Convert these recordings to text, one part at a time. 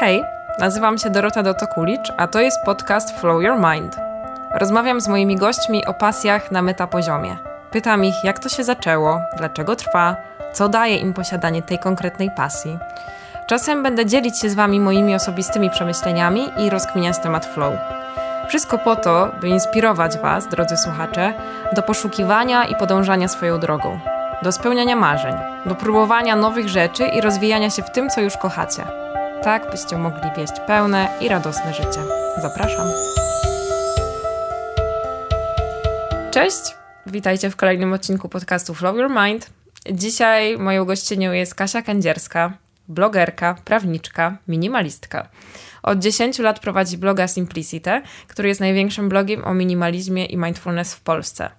Hej, nazywam się Dorota Dotokulicz, a to jest podcast Flow Your Mind. Rozmawiam z moimi gośćmi o pasjach na metapoziomie. Pytam ich, jak to się zaczęło, dlaczego trwa, co daje im posiadanie tej konkretnej pasji. Czasem będę dzielić się z Wami moimi osobistymi przemyśleniami i rozkminiać temat flow. Wszystko po to, by inspirować Was, drodzy słuchacze, do poszukiwania i podążania swoją drogą, do spełniania marzeń, do próbowania nowych rzeczy i rozwijania się w tym, co już kochacie. Tak, byście mogli wieść pełne i radosne życie. Zapraszam. Cześć, witajcie w kolejnym odcinku podcastu Flow Your Mind. Dzisiaj moją gościnią jest Kasia Kędzierska, blogerka, prawniczka, minimalistka. Od 10 lat prowadzi bloga Simplicity, który jest największym blogiem o minimalizmie i mindfulness w Polsce.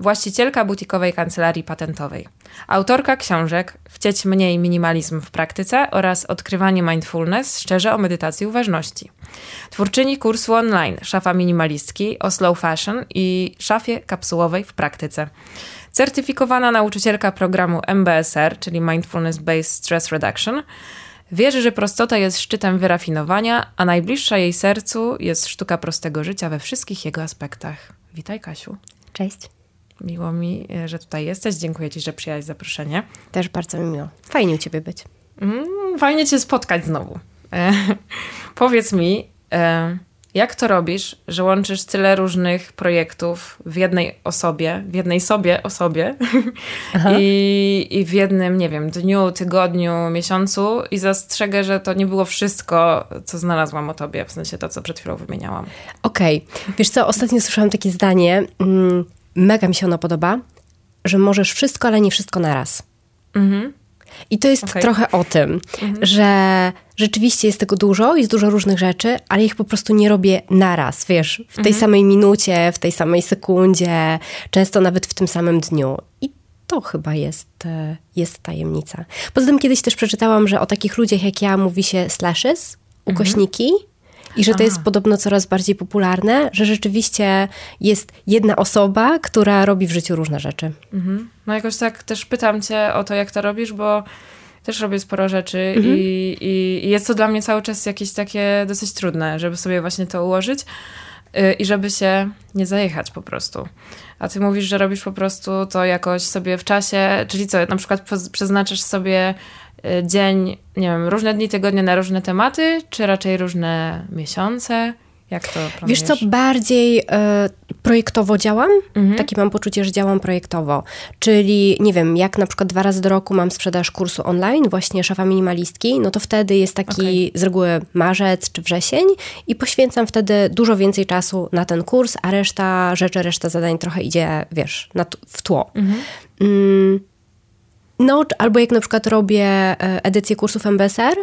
Właścicielka butikowej kancelarii patentowej. Autorka książek Chcieć mniej minimalizm w praktyce oraz Odkrywanie mindfulness szczerze o medytacji uważności. Twórczyni kursu online Szafa minimalistki o slow fashion i szafie kapsułowej w praktyce. Certyfikowana nauczycielka programu MBSR, czyli Mindfulness Based Stress Reduction. Wierzy, że prostota jest szczytem wyrafinowania, a najbliższa jej sercu jest sztuka prostego życia we wszystkich jego aspektach. Witaj, Kasiu. Cześć. Miło mi, e, że tutaj jesteś. Dziękuję Ci, że przyjęłaś zaproszenie. Też bardzo mi miło. Fajnie u Ciebie być. Mm, fajnie Cię spotkać znowu. E, powiedz mi, e, jak to robisz, że łączysz tyle różnych projektów w jednej osobie, w jednej sobie osobie i, i w jednym, nie wiem, dniu, tygodniu, miesiącu i zastrzegę, że to nie było wszystko, co znalazłam o tobie, w sensie to, co przed chwilą wymieniałam. Okej. Okay. Wiesz co, ostatnio słyszałam takie zdanie, mm, mega mi się ono podoba, że możesz wszystko, ale nie wszystko naraz. Mhm. I to jest okay. trochę o tym, mhm. że rzeczywiście jest tego dużo, jest dużo różnych rzeczy, ale ich po prostu nie robię naraz, wiesz, w tej mhm. samej minucie, w tej samej sekundzie, często nawet w tym samym dniu. I to chyba jest, e, jest tajemnica. Poza tym kiedyś też przeczytałam, że o takich ludziach jak ja mówi się slashes, ukośniki, mhm. I że to jest podobno coraz bardziej popularne, że rzeczywiście jest jedna osoba, która robi w życiu różne rzeczy. Mhm. No jakoś tak też pytam cię o to, jak to robisz, bo też robię sporo rzeczy mhm. i, i, jest to dla mnie cały czas jakieś takie dosyć trudne, żeby sobie właśnie to ułożyć yy, i żeby się nie zajechać po prostu. A ty mówisz, że robisz po prostu to jakoś sobie w czasie, czyli co, na przykład przeznaczasz sobie Y, dzień, nie wiem, różne dni tygodnia na różne tematy, czy raczej różne miesiące? Jak to planujesz? Wiesz co, bardziej y, projektowo działam. Mhm. Takie mam poczucie, że działam projektowo. Czyli, nie wiem, jak na przykład dwa razy do roku mam sprzedaż kursu online, właśnie szafa minimalistki, no to wtedy jest taki okay. z reguły marzec czy wrzesień i poświęcam wtedy dużo więcej czasu na ten kurs, a reszta rzeczy, reszta zadań trochę idzie, wiesz, na, w tło. Mhm. Mm, no, albo jak na przykład robię e, edycję kursów MBSR,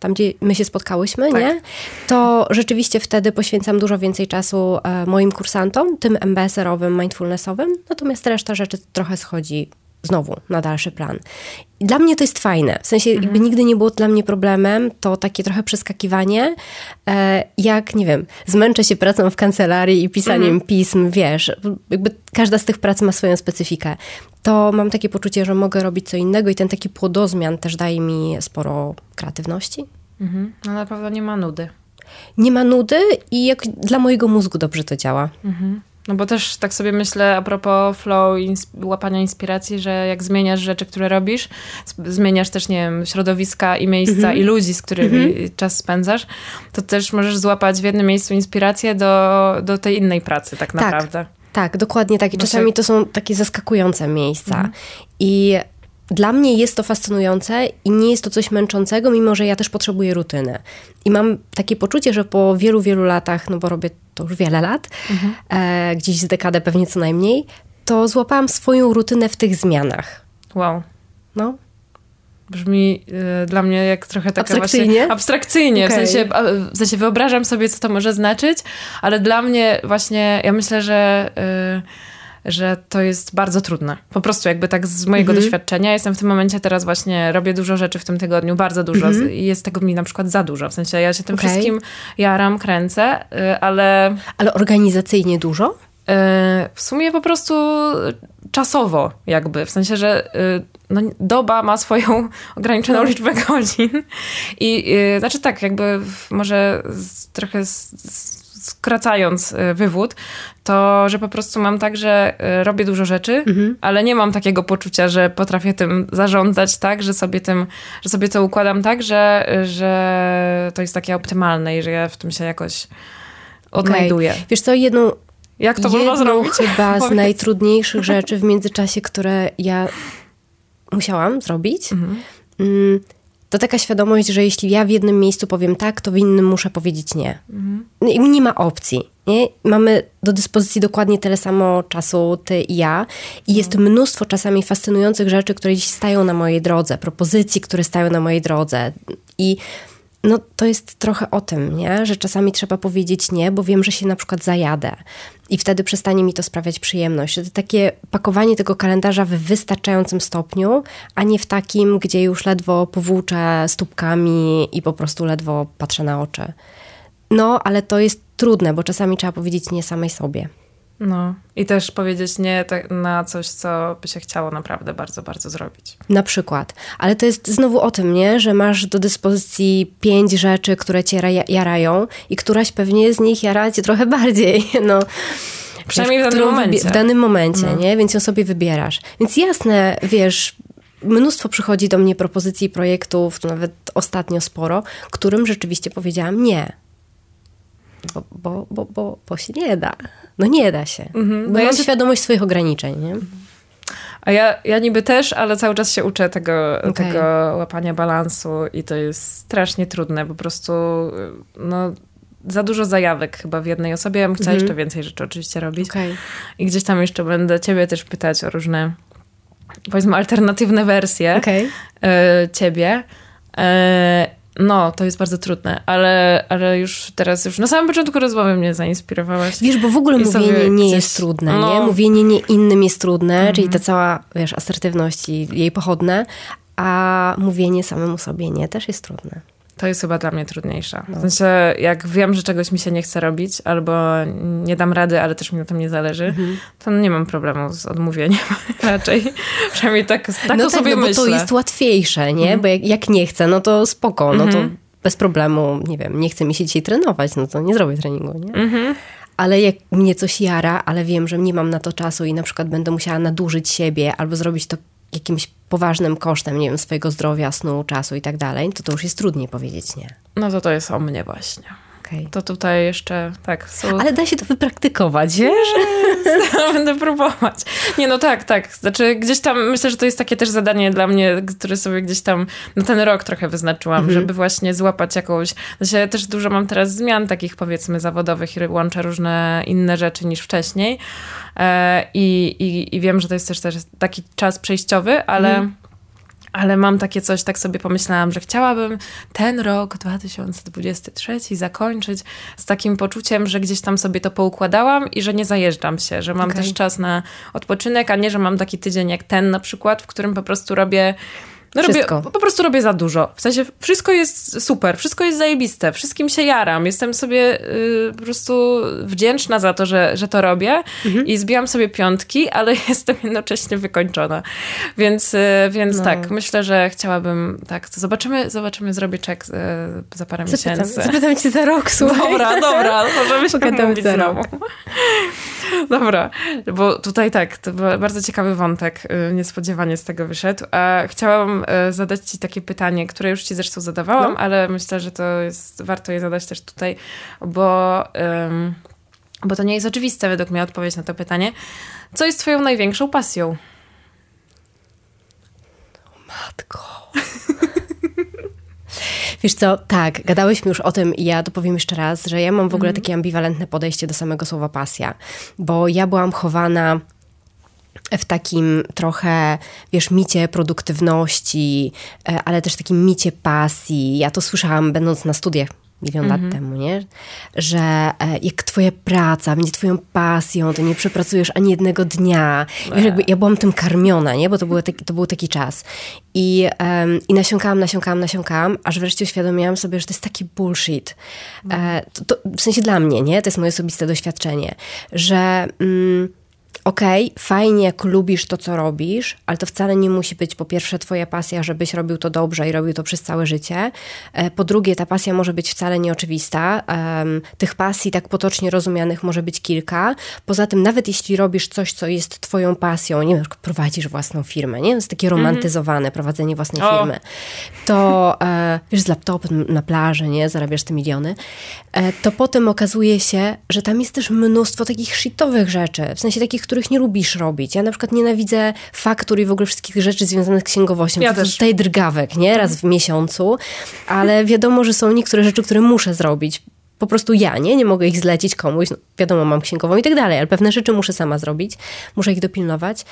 tam gdzie my się spotkałyśmy, tak. nie? To rzeczywiście wtedy poświęcam dużo więcej czasu e, moim kursantom, tym MBSR-owym, mindfulnessowym, natomiast reszta rzeczy trochę schodzi znowu na dalszy plan. I dla mnie to jest fajne. W sensie mhm. jakby nigdy nie było dla mnie problemem to takie trochę przeskakiwanie, e, jak, nie wiem, zmęczę się pracą w kancelarii i pisaniem mhm. pism, wiesz, jakby każda z tych prac ma swoją specyfikę. To mam takie poczucie, że mogę robić co innego i ten taki płodozmian też daje mi sporo kreatywności. Mhm. No na pewno nie ma nudy. Nie ma nudy i jak dla mojego mózgu dobrze to działa. Mhm. No bo też tak sobie myślę a propos flow, insp- łapania inspiracji, że jak zmieniasz rzeczy, które robisz, zmieniasz też, nie wiem, środowiska i miejsca mhm. i ludzi, z którymi mhm. czas spędzasz, to też możesz złapać w jednym miejscu inspirację do, do tej innej pracy tak, tak. naprawdę. Tak, dokładnie tak. I czasami to są takie zaskakujące miejsca. Mhm. I dla mnie jest to fascynujące i nie jest to coś męczącego, mimo że ja też potrzebuję rutyny. I mam takie poczucie, że po wielu, wielu latach, no bo robię to już wiele lat, mhm. e, gdzieś z dekadę pewnie co najmniej, to złapałam swoją rutynę w tych zmianach. Wow. No. Brzmi y, dla mnie jak trochę taka abstrakcyjnie? właśnie... Abstrakcyjnie. Okay. W, sensie, w sensie wyobrażam sobie, co to może znaczyć, ale dla mnie właśnie, ja myślę, że... Y, że to jest bardzo trudne. Po prostu jakby tak z mojego mhm. doświadczenia. Jestem w tym momencie teraz właśnie, robię dużo rzeczy w tym tygodniu, bardzo dużo mhm. i jest tego mi na przykład za dużo. W sensie ja się tym okay. wszystkim jaram, kręcę, y, ale... Ale organizacyjnie dużo? Y, w sumie po prostu czasowo jakby. W sensie, że y, no, doba ma swoją ograniczoną no. liczbę godzin. I znaczy tak, jakby może trochę skracając wywód, to że po prostu mam tak, że y, robię dużo rzeczy, mhm. ale nie mam takiego poczucia, że potrafię tym zarządzać tak, że sobie tym, że sobie to układam tak, że, że to jest takie optymalne i że ja w tym się jakoś odnajduję. Okay. Wiesz co, jedną jak to można zrobić? chyba z najtrudniejszych rzeczy w międzyczasie, które ja musiałam zrobić, mhm. Mm, to taka świadomość, że jeśli ja w jednym miejscu powiem tak, to w innym muszę powiedzieć nie. Mhm. Nie ma opcji. Nie? Mamy do dyspozycji dokładnie tyle samo czasu, ty i ja. I jest mnóstwo czasami fascynujących rzeczy, które dziś stają na mojej drodze, propozycji, które stają na mojej drodze. I no to jest trochę o tym, nie? że czasami trzeba powiedzieć nie, bo wiem, że się na przykład zajadę i wtedy przestanie mi to sprawiać przyjemność. To takie pakowanie tego kalendarza w wystarczającym stopniu, a nie w takim, gdzie już ledwo powłóczę stópkami i po prostu ledwo patrzę na oczy. No, ale to jest trudne, bo czasami trzeba powiedzieć nie samej sobie. No i też powiedzieć nie na coś, co by się chciało naprawdę bardzo, bardzo zrobić. Na przykład. Ale to jest znowu o tym, nie? że masz do dyspozycji pięć rzeczy, które cię jarają i któraś pewnie z nich jara cię trochę bardziej. No. Przynajmniej w danym momencie. W danym momencie, no. nie? Więc ją sobie wybierasz. Więc jasne, wiesz, mnóstwo przychodzi do mnie propozycji projektów, nawet ostatnio sporo, którym rzeczywiście powiedziałam nie. Bo, bo, bo, bo, bo się nie da. No nie da się. Mhm. Bo no ja mam się... świadomość swoich ograniczeń, nie? A ja, ja niby też, ale cały czas się uczę tego, okay. tego łapania balansu i to jest strasznie trudne. Po prostu no, za dużo zajawek chyba w jednej osobie. Ja bym chciała mhm. jeszcze więcej rzeczy oczywiście robić. Okay. I gdzieś tam jeszcze będę ciebie też pytać o różne powiedzmy alternatywne wersje okay. y, ciebie. No, to jest bardzo trudne, ale, ale już teraz, już na samym początku rozmowy mnie zainspirowałaś. Wiesz, bo w ogóle mówienie nie jest trudne, no. nie? Mówienie nie innym jest trudne, mhm. czyli ta cała, wiesz, asertywność i jej pochodne, a mówienie samemu sobie nie też jest trudne. To jest chyba dla mnie trudniejsza. No. W sensie, jak wiem, że czegoś mi się nie chce robić, albo nie dam rady, ale też mi na tym nie zależy, mhm. to nie mam problemu z odmówieniem raczej. Przynajmniej tak, tak no o tak, sobie no, myślę. Bo to jest łatwiejsze, nie? Mhm. Bo jak, jak, nie chcę, no to spoko, no to mhm. bez problemu, nie wiem, nie chce mi się dzisiaj trenować, no to nie zrobię treningu, nie? Ale jak mnie coś jara, ale wiem, że nie mam na to czasu i na przykład będę musiała nadużyć siebie albo zrobić to jakimś poważnym kosztem, nie wiem, swojego zdrowia, snu, czasu i tak dalej, to to już jest trudniej powiedzieć nie. No to to jest o mnie właśnie. Okay. To tutaj jeszcze, tak. Są... Ale da się to wypraktykować, wiesz? Będę próbować. Nie, no tak, tak. Znaczy gdzieś tam, myślę, że to jest takie też zadanie dla mnie, które sobie gdzieś tam na ten rok trochę wyznaczyłam, mm -hmm. żeby właśnie złapać jakąś... Znaczy też dużo mam teraz zmian takich powiedzmy zawodowych i łączę różne inne rzeczy niż wcześniej. E, i, i, I wiem, że to jest też, też taki czas przejściowy, ale... Mm ale mam takie coś, tak sobie pomyślałam, że chciałabym ten rok 2023 zakończyć z takim poczuciem, że gdzieś tam sobie to poukładałam i że nie zajeżdżam się, że mam okay. też czas na odpoczynek, a nie, że mam taki tydzień jak ten na przykład, w którym po prostu robię no robię, po prostu robię za dużo. W sensie wszystko jest super, wszystko jest zajebiste, wszystkim się jaram. Jestem sobie y, po prostu wdzięczna za to, że, że to robię mhm. i zbijam sobie piątki, ale jestem jednocześnie wykończona. Więc, y, więc no. tak, myślę, że chciałabym, tak, zobaczymy, zobaczymy, zrobię czek y, za parę zapytam, miesięcy. Zapytam cię za rok, słuchaj. Dobra, dobra, możemy się Pogadamy za rok. Dobra, bo tutaj tak, to był bardzo ciekawy wątek, y, niespodziewanie z tego wyszedł. A chciałam E, zadać Ci takie pytanie, które już Ci zresztą zadawałam, no. ale myślę, że to jest warto je zadać też tutaj, bo, um, bo to nie jest oczywiste według mnie odpowiedź na to pytanie. Co jest Twoją największą pasją? Matko. Wiesz co, tak, gadałyśmy już o tym i ja to powiem jeszcze raz, że ja mam w ogóle mhm. takie ambiwalentne podejście do samego słowa pasja, bo ja byłam chowana w takim trochę, wiesz, micie produktywności, e, ale też takim micie pasji. Ja to słyszałam będąc na studiach milion lat mhm. temu, nie? Że e, jak twoja praca będzie twoją pasją, to nie przepracujesz ani jednego dnia. Wiesz, jakby ja byłam tym karmiona, nie? Bo to, był taki, to był taki czas. I, um, I nasiąkałam, nasiąkałam, nasiąkałam, aż wreszcie uświadomiłam sobie, że to jest taki bullshit. E, to, to, w sensie dla mnie, nie? To jest moje osobiste doświadczenie. Że... Mm, okej, okay, fajnie jak lubisz to, co robisz, ale to wcale nie musi być po pierwsze twoja pasja, żebyś robił to dobrze i robił to przez całe życie. E, po drugie, ta pasja może być wcale nieoczywista. Tych pasji tak potocznie rozumianych może być kilka. Poza tym, nawet jeśli robisz coś, co jest twoją pasją, nie wiem, prowadzisz własną firmę, nie? To jest takie mhm. romantyzowane mm prowadzenie własnej o. firmy. To e, wiesz, z laptopem na plaży, nie? Zarabiasz te miliony. E, to potem okazuje się, że tam jest też mnóstwo takich shitowych rzeczy, w sensie takich, których nie lubisz robić. Ja na przykład nienawidzę faktur i w ogóle wszystkich rzeczy związanych z księgowością. Ja też. Tutaj drgawek, nie? Raz w miesiącu. Ale wiadomo, że są niektóre rzeczy, które muszę zrobić po prostu ja, nie? Nie mogę ich zlecić komuś. No, wiadomo, mam księgową i tak dalej, ale pewne rzeczy muszę sama zrobić, muszę ich dopilnować.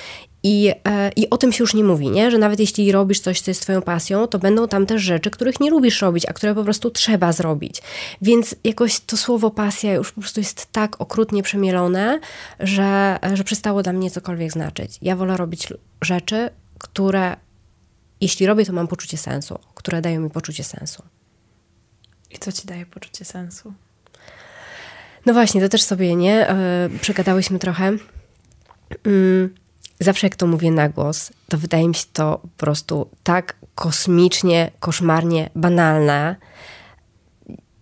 I, e, I o tym się już nie mówi, nie? Że nawet jeśli robisz coś, co jest twoją pasją, to będą tam też rzeczy, których nie lubisz robić, a które po prostu trzeba zrobić. Więc jakoś to słowo pasja już po prostu jest tak okrutnie przemielone, że, że przestało dla mnie cokolwiek znaczyć. Ja wolę robić rzeczy, które jeśli robię, to mam poczucie sensu, które dają mi poczucie sensu. I co ci daje poczucie sensu? No właśnie, to też sobie, nie? Yy, przegadałyśmy trochę. Yy, zawsze jak to mówię na głos, to wydaje mi się to po prostu tak kosmicznie, koszmarnie banalne.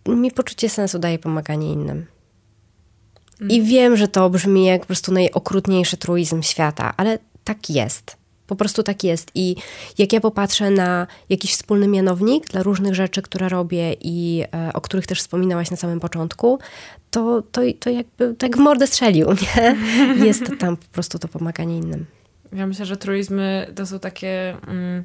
Mi poczucie sensu daje pomaganie innym. I mm. wiem, że to brzmi jak po prostu najokrutniejszy truizm świata, ale tak jest. Po prostu tak jest. I jak ja popatrzę na jakiś wspólny mianownik dla różnych rzeczy, które robię i e, o których też wspominałaś na samym początku, to, to, to jakby tak w mordę strzelił, nie? Jest tam po prostu to pomaganie innym. Ja myślę, że truizmy to są takie mm,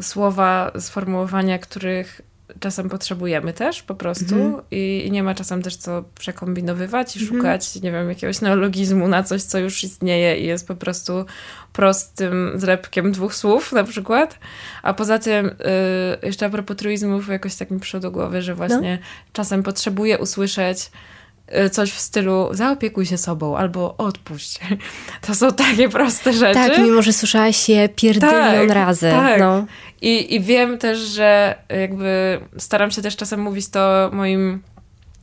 słowa, sformułowania, których czasem potrzebujemy też po prostu mhm. i, i, nie ma czasem też co przekombinowywać i mhm. szukać, nie wiem, jakiegoś neologizmu na coś, co już istnieje i jest po prostu prostym zlepkiem dwóch słów na przykład. A poza tym y, jeszcze a propos truizmów jakoś tak mi przyszło do głowy, że właśnie no. czasem potrzebuję usłyszeć coś w stylu zaopiekuj się sobą albo odpuść. To są takie proste rzeczy. Tak, mimo że słyszałaś je pierdylion tak, razy. Tak. No. I, I wiem też, że jakby staram się też czasem mówić to moim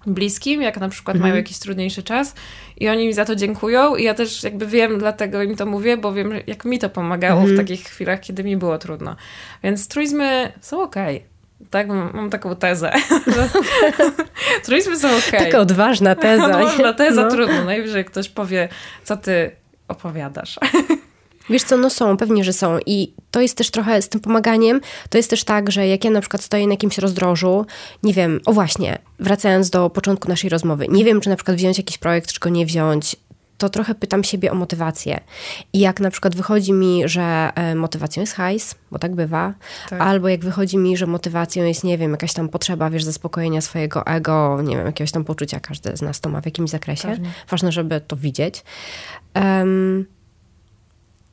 bliskim, jak na przykład mhm. mają jakiś trudniejszy czas i oni mi za to dziękują i ja też jakby wiem, dlatego im to mówię, bo wiem, jak mi to pomagało mhm. w takich chwilach, kiedy mi było trudno. Więc truizmy są okej. Okay. Tak, mam taką tezę. Truizmy są okej. Okay. Taka odważna teza. odważna teza, no. trudno. Najwyżej ktoś powie, co ty opowiadasz. Wiesz co, no są, pewnie, że są. I to jest też trochę z tym pomaganiem, to jest też tak, że jak ja na przykład stoję na jakimś rozdrożu, nie wiem, o właśnie, wracając do początku naszej rozmowy, nie wiem, czy na przykład wziąć jakiś projekt, czy go nie wziąć, to trochę pytam siebie o motywację. I jak na przykład wychodzi mi, że e, motywacją jest hajs, bo tak bywa, tak. albo jak wychodzi mi, że motywacją jest, nie wiem, jakaś tam potrzeba, wiesz, zaspokojenia swojego ego, nie wiem, jakiegoś tam poczucia, każdy z nas to ma w jakimś zakresie. Pewnie. Ważne, żeby to widzieć. Um,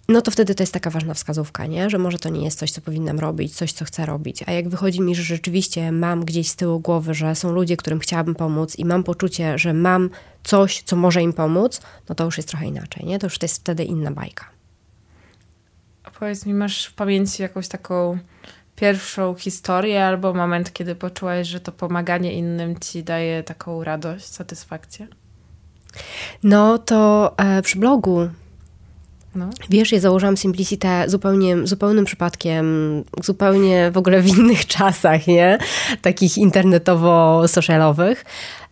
no to wtedy to jest taka ważna wskazówka, nie? że może to nie jest coś, co powinnam robić, coś, co chcę robić. A jak wychodzi mi, że rzeczywiście mam gdzieś z tyłu głowy, że są ludzie, którym chciałabym pomóc i mam poczucie, że mam coś, co może im pomóc, no to już jest trochę inaczej, nie? To już to jest wtedy inna bajka. A powiedz mi, masz w pamięci jakąś taką pierwszą historię albo moment, kiedy poczułaś, że to pomaganie innym ci daje taką radość, satysfakcję? No to e, przy blogu no. Wiesz, ja założyłam Simplicity zupełnie, zupełnym przypadkiem, zupełnie w ogóle w innych czasach, nie? Takich internetowo-socialowych.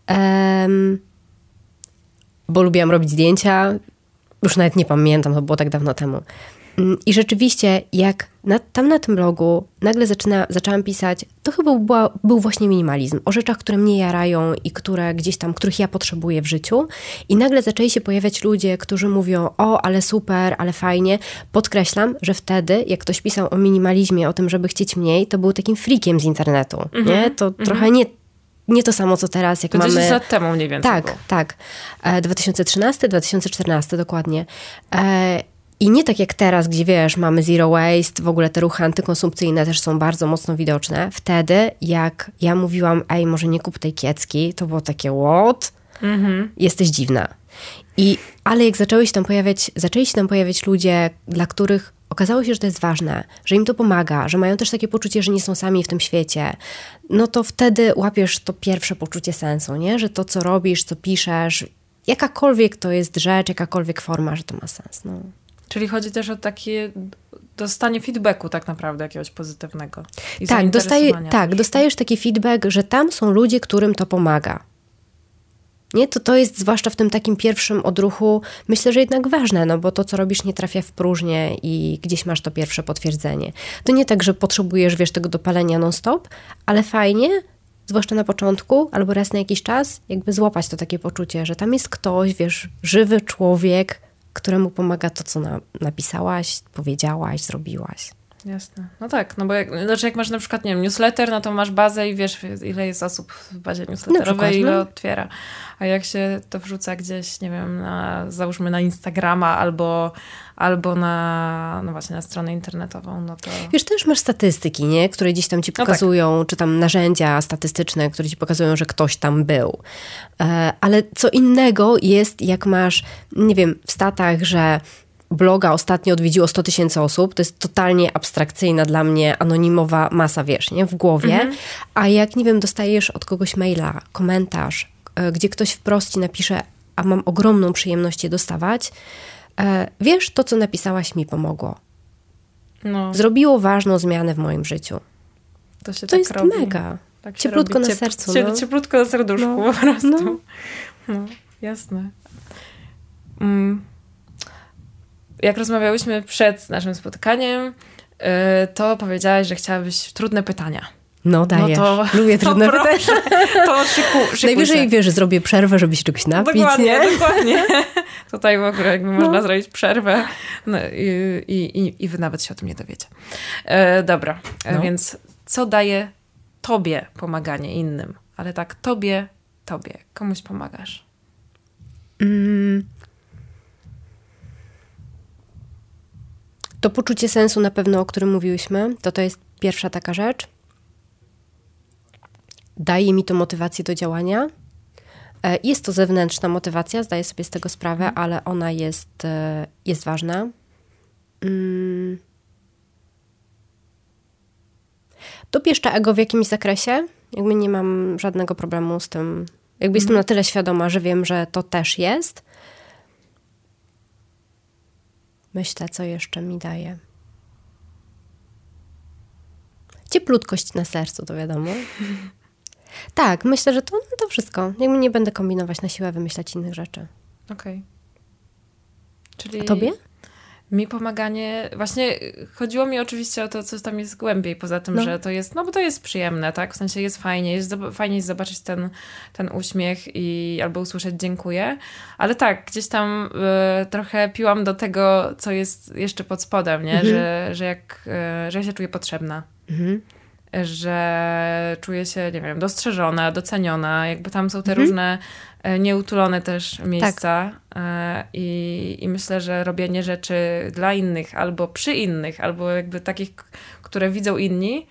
Um, bo lubiłam robić zdjęcia. Już nawet nie pamiętam, to było tak dawno temu. Mm, I rzeczywiście, jak na, tam na tym blogu nagle zaczyna, zaczęłam pisać, to chyba była, był właśnie minimalizm, o rzeczach, które mnie jarają i które gdzieś tam, których ja potrzebuję w życiu. I nagle zaczęli się pojawiać ludzie, którzy mówią, o, ale super, ale fajnie. Podkreślam, że wtedy, jak ktoś pisał o minimalizmie, o tym, żeby chcieć mniej, to był takim freakiem z internetu, -hmm, nie? To -hmm. trochę nie nie to samo, co teraz, jak to mamy... 10 lat temu mniej więcej Tak, było. tak. 2013, 2014 dokładnie. E, i nie tak jak teraz, gdzie wiesz, mamy zero waste, w ogóle te ruchy antykonsumpcyjne też są bardzo mocno widoczne. Wtedy, jak ja mówiłam, ej, może nie kup tej kiecki, to było takie, what? Mhm. Jesteś dziwna. I, ale jak zaczęły się tam pojawiać, zaczęli się tam pojawiać ludzie, dla których okazało się, że to jest ważne, że im to pomaga, że mają też takie poczucie, że nie są sami w tym świecie, no to wtedy łapiesz to pierwsze poczucie sensu, nie? Że to, co robisz, co piszesz, jakakolwiek to jest rzecz, jakakolwiek forma, że to ma sens. No. Czyli chodzi też o takie dostanie feedbacku tak naprawdę jakiegoś pozytywnego. I tak, dostaje, tak, dostajesz taki feedback, że tam są ludzie, którym to pomaga. Nie, to to jest zwłaszcza w tym takim pierwszym odruchu, myślę, że jednak ważne, no bo to, co robisz, nie trafia w próżnię i gdzieś masz to pierwsze potwierdzenie. To nie tak, że potrzebujesz, wiesz, tego dopalenia non-stop, ale fajnie, zwłaszcza na początku, albo raz na jakiś czas, jakby złapać to takie poczucie, że tam jest ktoś, wiesz, żywy człowiek, któremu pomaga to, co na, napisałaś, powiedziałaś, zrobiłaś. Jasne. No tak, no bo jak, znaczy jak masz na przykład, nie wiem, newsletter, no to masz bazę i wiesz, ile jest osób w bazie newsletterowej, ile no. otwiera. A jak się to wrzuca gdzieś, nie wiem, na, załóżmy na Instagrama albo, albo na, no właśnie, na stronę internetową, no to... Wiesz, też masz statystyki, nie? Które gdzieś tam ci pokazują, no tak. czy tam narzędzia statystyczne, które ci pokazują, że ktoś tam był. E, ale co innego jest, jak masz, nie wiem, w statach, że bloga ostatnio odwiedziło 100 tysięcy osób. To jest totalnie abstrakcyjna dla mnie, anonimowa masa, wiesz, nie? W głowie. Mhm. A jak, nie wiem, dostajesz od kogoś maila, komentarz, e, gdzie ktoś wprost ci napisze, a mam ogromną przyjemność je dostawać, e, wiesz, to, co napisałaś, mi pomogło. No. Zrobiło ważną zmianę w moim życiu. To, się to tak jest robi. mega. Tak cieplutko na sercu. Ciep, no. Cieplutko na serduszku no. po prostu. No. no jasne. Mm jak rozmawiałyśmy przed naszym spotkaniem, y, to powiedziałaś, że chciałabyś trudne pytania. No dajesz. No to, Lubię trudne to pytania. To szyku, Najwyżej wiesz, zrobię przerwę, żeby się czegoś napić. Dokładnie, nie? dokładnie. Tutaj w ogóle jakby no. można zrobić przerwę no, i, i, i wy nawet się o tym nie dowiecie. E, dobra, e, no. więc co daje tobie pomaganie innym? Ale tak, tobie, tobie. Komuś pomagasz? Mm, To poczucie sensu na pewno, o którym mówiłyśmy, to to jest pierwsza taka rzecz. Daje mi to motywację do działania. E, jest to zewnętrzna motywacja, zdaję sobie z tego sprawę, ale ona jest, e, jest ważna. Mm. Dopieszcza ego w jakimś zakresie. Jakby nie mam żadnego problemu z tym. Jakby jestem na tyle świadoma, że wiem, że to też jest. Myślę, co jeszcze mi daje. Cieplutkość na sercu, to wiadomo. tak, myślę, że to, no to wszystko. Jakby nie będę kombinować na siłę, wymyślać innych rzeczy. Okej. Okay. Czyli... A tobie? Mi pomaganie, właśnie chodziło mi oczywiście o to, co tam jest głębiej, poza tym, no. że to jest, no bo to jest przyjemne, tak? W sensie jest fajnie, jest fajnie jest zobaczyć ten, ten uśmiech i albo usłyszeć dziękuję, ale tak, gdzieś tam y, trochę piłam do tego, co jest jeszcze pod spodem, nie? Mhm. Że, że jak, y, że ja się czuję potrzebna. Mhm że czuję się, nie wiem, dostrzeżona, doceniona, jakby tam są te mhm. różne nieutulone też miejsca tak. E, I, i myślę, że robienie rzeczy dla innych albo przy innych, albo jakby takich, które widzą inni,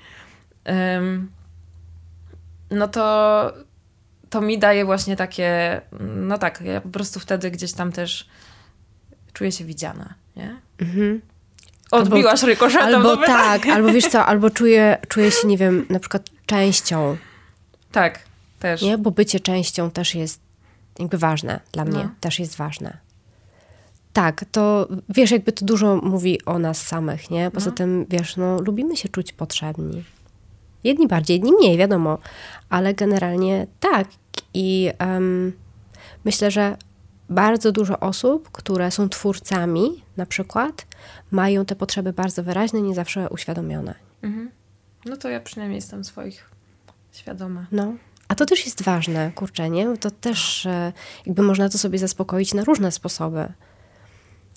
no to to mi daje właśnie takie, no tak, ja po prostu wtedy gdzieś tam też czuję się widziana, nie? Mhm. Odbiłaś rykoszetem. Albo tak, albo wiesz co, albo czuję, czuję się, nie wiem, na przykład częścią. Tak, też. Nie? Bo bycie częścią też jest jakby ważne dla mnie, no. też jest ważne. Tak, to wiesz, jakby to dużo mówi o nas samych, nie? Poza no. tym, wiesz, no, lubimy się czuć potrzebni. Jedni bardziej, jedni mniej, wiadomo, ale generalnie tak. I um, myślę, że bardzo dużo osób, które są twórcami, na przykład, mają te potrzeby bardzo wyraźne, nie zawsze uświadomione. Mhm. No to ja przynajmniej jestem swoich świadoma. No. A to też jest ważne, kurczę, nie? To też e, jakby można to sobie zaspokoić na różne sposoby.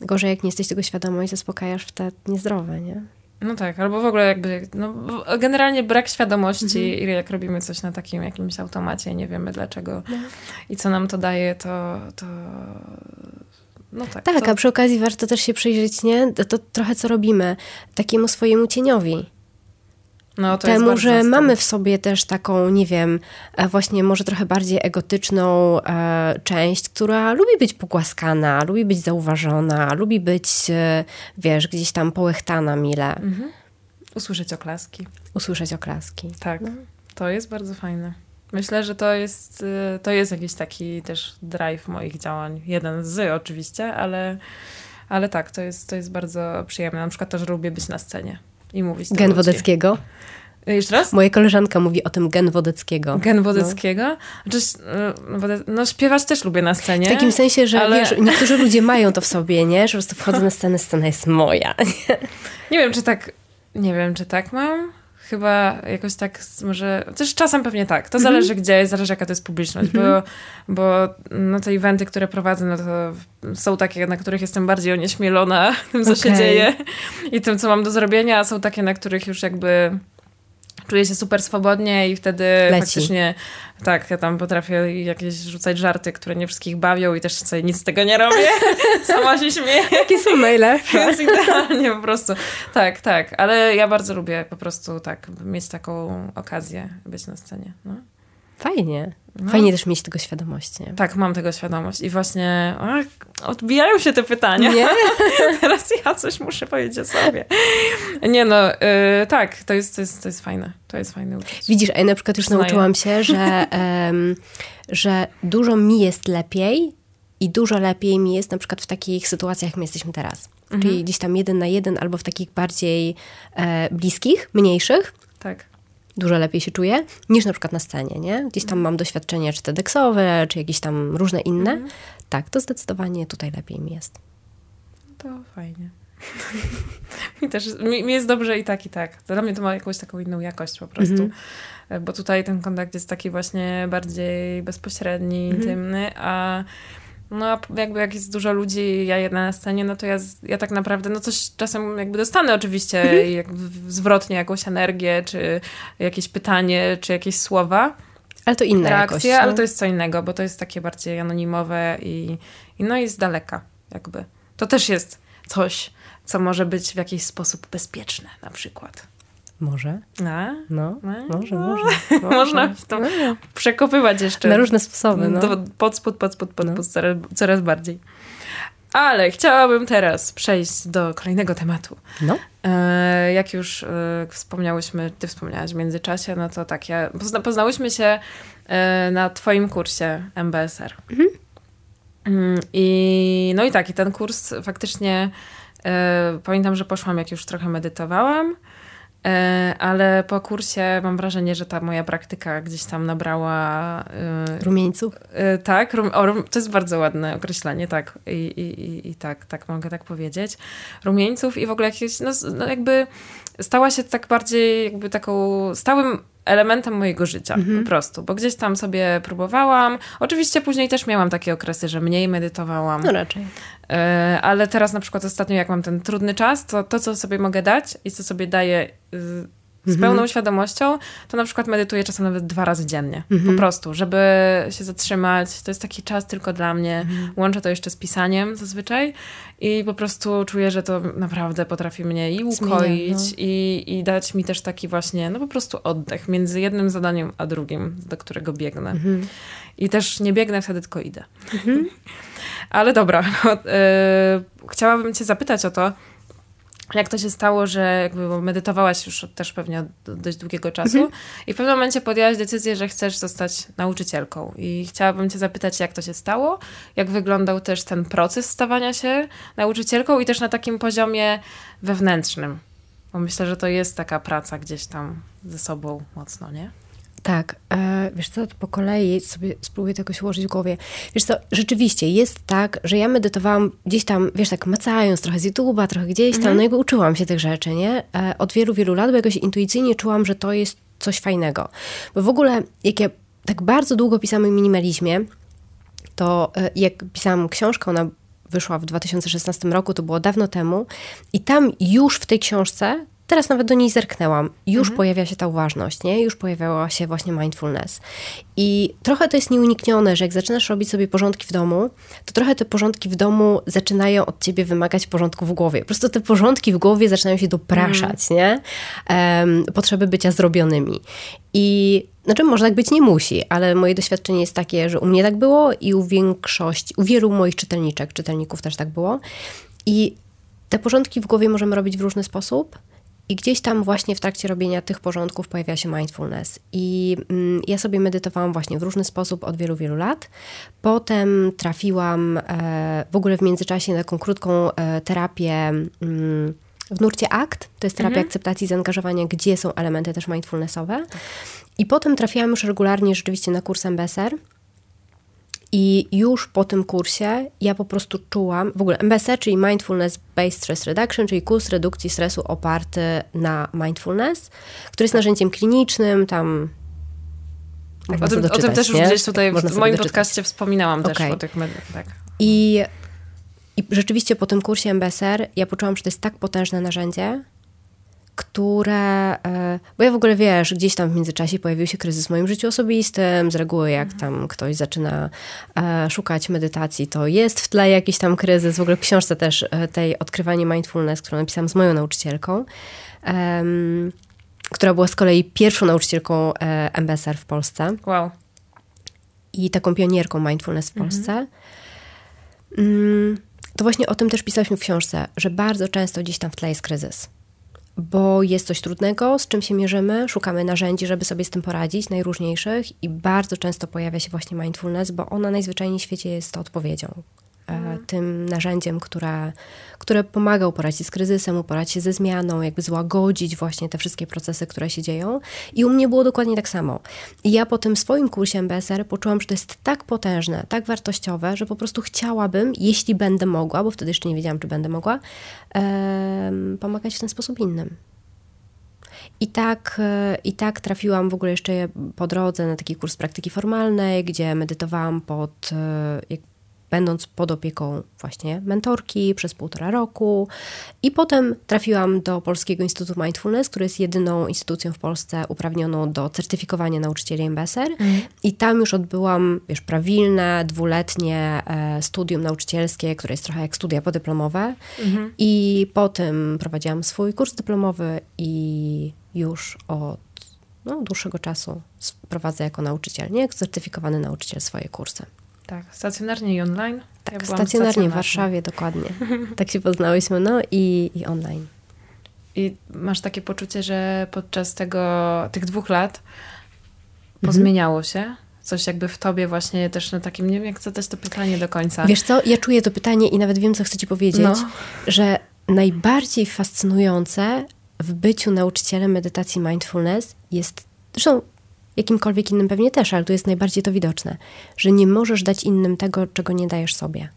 Gorzej, jak nie jesteś tego świadoma i zaspokajasz w te niezdrowe, nie? No tak, albo w ogóle jakby, no, generalnie brak świadomości, mhm. jak robimy coś na takim jakimś automacie, nie wiemy dlaczego no. i co nam to daje, to, to no tak. Tak, to... a przy okazji warto też się przyjrzeć, nie? To, to trochę co robimy takiemu swojemu cieniowi. No, to Temu, że mamy w sobie też taką, nie wiem, e, właśnie może trochę bardziej egotyczną e, część, która lubi być pogłaskana, lubi być zauważona, lubi być, e, wiesz, gdzieś tam połechtana mile. Mhm. Usłyszeć oklaski. Usłyszeć oklaski. Tak, no. to jest bardzo fajne. Myślę, że to jest, y, to jest jakiś taki też drive moich działań. Jeden z oczywiście, ale, ale tak, to jest, to jest bardzo przyjemne. Na przykład też lubię być na scenie i mówić Gen Wodeckiego. Jeszcze raz? Moja koleżanka mówi o tym gen Wodeckiego. Gen Wodeckiego? No. Znaczy, no śpiewać też lubię na scenie. W takim sensie, że ale... wiesz, niektórzy ludzie mają to w sobie, nie? Że po prostu wchodzę na scenę, scena jest moja. Nie, nie wiem, czy tak, nie wiem, czy tak mam. Chyba jakoś tak może, też czasem pewnie tak. To mm -hmm. zależy gdzie, zależy jaka to jest publiczność, mm -hmm. bo, bo no te eventy, które prowadzę, no to są takie, na których jestem bardziej onieśmielona tym, co okay. się dzieje i tym, co mam do zrobienia, a są takie, na których już jakby czuję się super swobodnie i wtedy Leci. faktycznie tak, ja tam potrafię jakieś rzucać żarty, które nie wszystkich bawią i też sobie nic z tego nie robię. Sama się śmieję. Jakie są najlepsze. Jest idealnie po prostu. Tak, tak, ale ja bardzo lubię po prostu tak mieć taką okazję być na scenie. No. Fajnie. No. Fajnie też mieć tego świadomość. Nie? Tak, mam tego świadomość. I właśnie odbijają się te pytania. Nie? Teraz ja coś muszę powiedzieć o sobie. Nie no, y, tak, to jest, to, jest, to jest fajne. To jest fajne uczucie. Widzisz, a ja na przykład już nauczyłam się, że, um, że dużo mi jest lepiej i dużo lepiej mi jest na przykład w takich sytuacjach, jak my jesteśmy teraz. Mhm. Czyli gdzieś tam jeden na jeden albo w takich bardziej e, bliskich, mniejszych. Tak dużo lepiej się czuję niż na przykład na scenie, nie? Gdzieś tam mam doświadczenia czy TEDxowe, czy jakieś tam różne inne. Mhm. Tak, to zdecydowanie tutaj lepiej mi jest. To fajnie. mi też mi, mi, jest dobrze i tak, i tak. Dla mnie to ma jakąś taką inną jakość po prostu. Mhm. Bo tutaj ten kontakt jest taki właśnie bardziej bezpośredni, mhm. intymny, a no jakby jak jest dużo ludzi, ja jedna na scenie, no to ja, ja tak naprawdę, no coś czasem jakby dostanę oczywiście mhm. jak zwrotnie jakąś energię, czy jakieś pytanie, czy jakieś słowa. Ale to inna reakcja, jakość, no? ale to jest co innego, bo to jest takie bardziej anonimowe i, i no i z daleka jakby. To też jest coś, co może być w jakiś sposób bezpieczne na przykład. Może. A? No, A? może, może. Można to no. przekopywać jeszcze. Na różne sposoby, no. Do, pod spód, pod spód, pod, no. pod coraz, coraz bardziej. Ale chciałabym teraz przejść do kolejnego tematu. No. E, jak już e, wspomniałyśmy, ty wspomniałaś w międzyczasie, no to tak, ja, pozna, poznałyśmy się e, na twoim kursie MBSR. Mhm. Mm, I no i tak, i ten kurs faktycznie e, pamiętam, że poszłam, jak już trochę medytowałam. E, ale po kursie mam wrażenie, że ta moja praktyka gdzieś tam nabrała... Yy, Rumieńców? Yy, tak, rum, o, to jest bardzo ładne określenie, tak. I, i, i tak, tak mogę tak powiedzieć. Rumieńców i w ogóle jakieś, no, no jakby stała się tak bardziej jakby taką stałym elementem mojego życia, mhm. po prostu, bo gdzieś tam sobie próbowałam. Oczywiście później też miałam takie okresy, że mniej medytowałam. No raczej. E, ale teraz na przykład ostatnio, jak mam ten trudny czas, to to, co sobie mogę dać i co sobie daję y, z mhm. pełną świadomością, to na przykład medytuję czasem nawet dwa razy dziennie. Mhm. Po prostu, żeby się zatrzymać. To jest taki czas tylko dla mnie. Mhm. Łączę to jeszcze z pisaniem zazwyczaj i po prostu czuję, że to naprawdę potrafi mnie i ukoić Zmienia, no. i, i dać mi też taki właśnie, no po prostu oddech między jednym zadaniem a drugim, do którego biegnę. Mhm. I też nie biegnę wtedy, tylko idę. Ale dobra, no, yy, chciałabym cię zapytać o to, jak to się stało, że jakby medytowałaś już też pewnie od dość długiego czasu mhm. i w pewnym momencie podjęłaś decyzję, że chcesz zostać nauczycielką. I chciałabym cię zapytać, jak to się stało, jak wyglądał też ten proces stawania się nauczycielką i też na takim poziomie wewnętrznym. Bo myślę, że to jest taka praca gdzieś tam ze sobą mocno, nie? Tak, e, wiesz co, po kolei sobie spróbuję tego się ułożyć w głowie. Wiesz co, rzeczywiście jest tak, że ja medytowałam gdzieś tam, wiesz, tak macając trochę z YouTube'a, trochę gdzieś tam, mhm. no jakby uczyłam się tych rzeczy, nie? E, od wielu, wielu lat, bo jakoś intuicyjnie czułam, że to jest coś fajnego. Bo w ogóle, jak ja tak bardzo długo pisałam o minimalizmie, to e, jak pisałam książkę, ona wyszła w 2016 roku, to było dawno temu i tam już w tej książce Teraz nawet do niej zerknęłam. Już mhm. pojawia się ta uważność, nie? Już pojawiała się właśnie mindfulness. I trochę to jest nieuniknione, że jak zaczynasz robić sobie porządki w domu, to trochę te porządki w domu zaczynają od ciebie wymagać porządku w głowie. Po prostu te porządki w głowie zaczynają się dopraszać, mhm. nie? Um, potrzeby bycia zrobionymi. I znaczy, może tak być nie musi, ale moje doświadczenie jest takie, że u mnie tak było i u większości, u wielu moich czytelniczek, czytelników też tak było. I te porządki w głowie możemy robić w różny sposób I gdzieś tam właśnie w trakcie robienia tych porządków pojawia się mindfulness. I mm, ja sobie medytowałam właśnie w różny sposób od wielu, wielu lat. Potem trafiłam e, w ogóle w międzyczasie na taką krótką e, terapię mm, w nurcie ACT. To jest terapia mhm. akceptacji zaangażowania, gdzie są elementy też mindfulnessowe. Tak. I potem trafiłam już regularnie rzeczywiście na kurs MBSR. I już po tym kursie ja po prostu czułam, w ogóle MBSR, czyli Mindfulness Based Stress Reduction, czyli kurs redukcji stresu oparty na mindfulness, który jest narzędziem klinicznym, tam tak, o, tym, doczytać, o tym też już gdzieś tutaj Można w moim doczytać. podcaście wspominałam okay. też o tych tak. I, I rzeczywiście po tym kursie MBSR ja poczułam, że to jest tak potężne narzędzie, które, e, bo ja w ogóle wiesz, gdzieś tam w międzyczasie pojawił się kryzys w moim życiu osobistym, z reguły jak tam ktoś zaczyna e, szukać medytacji, to jest w tle jakiś tam kryzys, w ogóle w książce też e, tej Odkrywanie Mindfulness, którą napisałam z moją nauczycielką, która była z kolei pierwszą nauczycielką MBSR w Polsce. Wow. I taką pionierką mindfulness w mhm. Polsce. Mhm. To właśnie o tym też pisałyśmy w książce, że bardzo często gdzieś tam w tle jest kryzys bo jest coś trudnego, z czym się mierzymy, szukamy narzędzi, żeby sobie z tym poradzić, najróżniejszych i bardzo często pojawia się właśnie mindfulness, bo ona najzwyczajniej w świecie jest odpowiedzią. E. Tym narzędziem, które, które pomaga poradzić z kryzysem, uporać się ze zmianą, jakby złagodzić właśnie te wszystkie procesy, które się dzieją. I u mnie było dokładnie tak samo. I ja po tym swoim kursie MBSR poczułam, że to jest tak potężne, tak wartościowe, że po prostu chciałabym, jeśli będę mogła, bo wtedy jeszcze nie wiedziałam, czy będę mogła, um, pomagać w ten sposób innym. I tak, e, I tak trafiłam w ogóle jeszcze po drodze na taki kurs praktyki formalnej, gdzie medytowałam pod, e, będąc pod opieką właśnie mentorki przez półtora roku. I potem trafiłam do Polskiego Instytutu Mindfulness, który jest jedyną instytucją w Polsce uprawnioną do certyfikowania nauczycieli MBSR. Mm. I tam już odbyłam, wiesz, prawilne, dwuletnie e, studium nauczycielskie, które jest trochę jak studia podyplomowe. Mm. I potem prowadziłam swój kurs dyplomowy i już od no, dłuższego czasu prowadzę jako nauczyciel, nie jak certyfikowany nauczyciel swoje kursy. Tak, stacjonarnie i online. Tak, ja stacjonarnie w Warszawie, dokładnie. tak się poznałyśmy, no i, i online. I masz takie poczucie, że podczas tego, tych dwóch lat pozmieniało się? Coś jakby w tobie właśnie też na takim, nie wiem jak zadać to pytanie do końca. Wiesz co, ja czuję to pytanie i nawet wiem, co chcę ci powiedzieć, no. że najbardziej fascynujące w byciu nauczycielem medytacji mindfulness jest, zresztą jakimkolwiek innym pewnie też, ale tu jest najbardziej to widoczne, że nie możesz dać innym tego, czego nie dajesz sobie.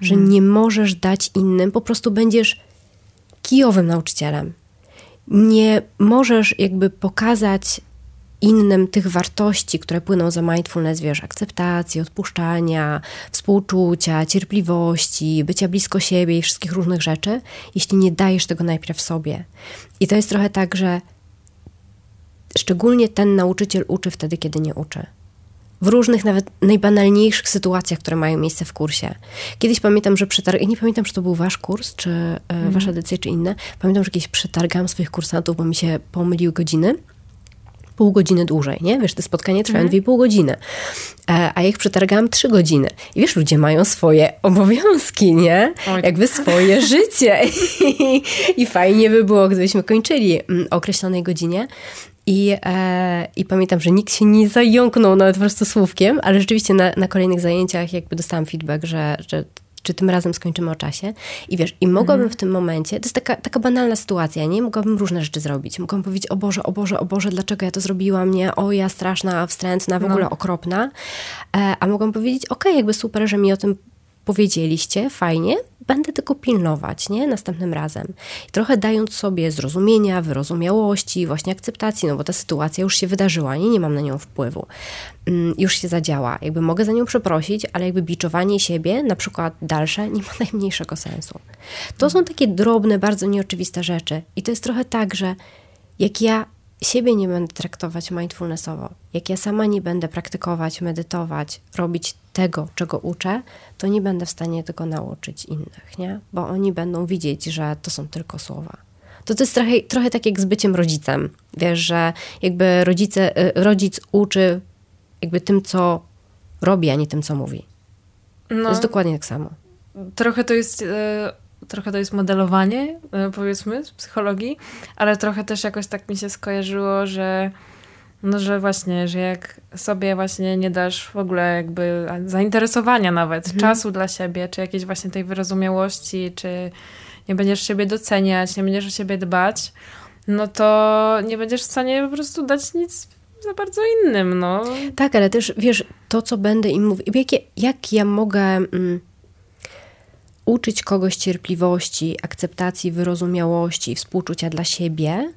Że hmm. nie możesz dać innym, po prostu będziesz kijowym nauczycielem. Nie możesz jakby pokazać innym tych wartości, które płyną za mindfulness, wiesz, akceptacji, odpuszczania, współczucia, cierpliwości, bycia blisko siebie i wszystkich różnych rzeczy, jeśli nie dajesz tego najpierw sobie. I to jest trochę tak, że Szczególnie ten nauczyciel uczy wtedy, kiedy nie uczy. W różnych, nawet najbanalniejszych sytuacjach, które mają miejsce w kursie. Kiedyś pamiętam, że przetargałam, nie pamiętam, czy to był wasz kurs, czy e, mhm. wasza decyzja, czy inne. Pamiętam, że kiedyś przetargałam swoich kursantów, bo mi się pomyliły godziny pół godziny dłużej, nie? Wiesz, te spotkania trwają mhm. pół godziny, e, a ja ich przetargałam trzy godziny. I wiesz, ludzie mają swoje obowiązki, nie? Oj. Jakby swoje życie. I, I, fajnie by było, gdybyśmy kończyli mm, o określonej godzinie. I, e, I pamiętam, że nikt się nie zająknął nawet po prostu słówkiem, ale rzeczywiście na, na kolejnych zajęciach jakby dostałam feedback, że, że czy tym razem skończymy o czasie. I wiesz, i mogłabym mhm. w tym momencie, to jest taka, taka banalna sytuacja, nie? Mogłabym różne rzeczy zrobić. Mogłabym powiedzieć, o Boże, o Boże, o Boże, dlaczego ja to zrobiłam, nie? O, ja straszna, wstrętna, w no. ogóle okropna. E, a mogłam powiedzieć, okej, okay, jakby super, że mi o tym powiedzieliście, fajnie, będę tego pilnować, nie? Następnym razem. I trochę dając sobie zrozumienia, wyrozumiałości, właśnie akceptacji, no bo ta sytuacja już się wydarzyła, nie? Nie mam na nią wpływu. Mm, już się zadziała. Jakby mogę za nią przeprosić, ale jakby biczowanie siebie, na przykład dalsze, nie ma najmniejszego sensu. To są takie drobne, bardzo nieoczywiste rzeczy. I to jest trochę tak, że jak ja siebie nie będę traktować mindfulnessowo, jak ja sama nie będę praktykować, medytować, robić tego, czego uczę, to nie będę w stanie tego nauczyć innych, nie? Bo oni będą widzieć, że to są tylko słowa. To, to jest trochę, trochę tak jak z byciem rodzicem. Wiesz, że jakby rodzice, y, rodzic uczy jakby tym, co robi, a nie tym, co mówi. No, to jest dokładnie tak samo. Trochę to jest... Yy trochę to jest modelowanie, e, powiedzmy, z psychologii, ale trochę też jakoś tak mi się skojarzyło, że no, że właśnie, że jak sobie właśnie nie dasz w ogóle jakby zainteresowania nawet, mhm. czasu dla siebie, czy jakiejś właśnie tej wyrozumiałości, czy nie będziesz siebie doceniać, nie będziesz o siebie dbać, no to nie będziesz w stanie po prostu dać nic za bardzo innym, no. Tak, ale też, wiesz, to, co będę im mówić, jak, jak ja mogę mm, uczyć kogoś cierpliwości, akceptacji, wyrozumiałości, współczucia dla siebie,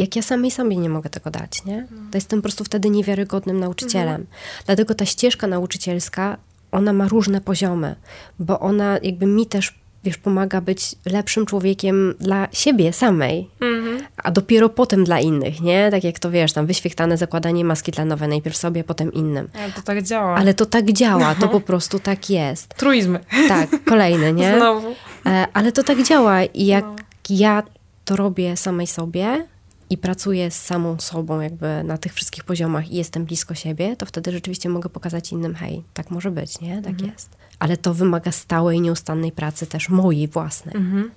jak ja samej sobie nie mogę tego dać, nie? To jestem po prostu wtedy niewiarygodnym nauczycielem. Mhm. Dlatego ta ścieżka nauczycielska, ona ma różne poziomy, bo ona jakby mi też wiesz, pomaga być lepszym człowiekiem dla siebie samej, mhm. a dopiero potem dla innych, nie? Tak jak to wiesz, tam wyświechtane zakładanie maski tlenowej, najpierw sobie, potem innym. Ale to tak działa. Ale to tak działa, to po prostu tak jest. Truizmy. Tak, kolejny, nie? Znowu. E, ale to tak działa i jak no. ja to robię samej sobie, i pracuję z samą sobą jakby na tych wszystkich poziomach i jestem blisko siebie, to wtedy rzeczywiście mogę pokazać innym, hej, tak może być, nie? Tak mhm. jest. Ale to wymaga stałej, nieustannej pracy też mojej własnej. Mhm.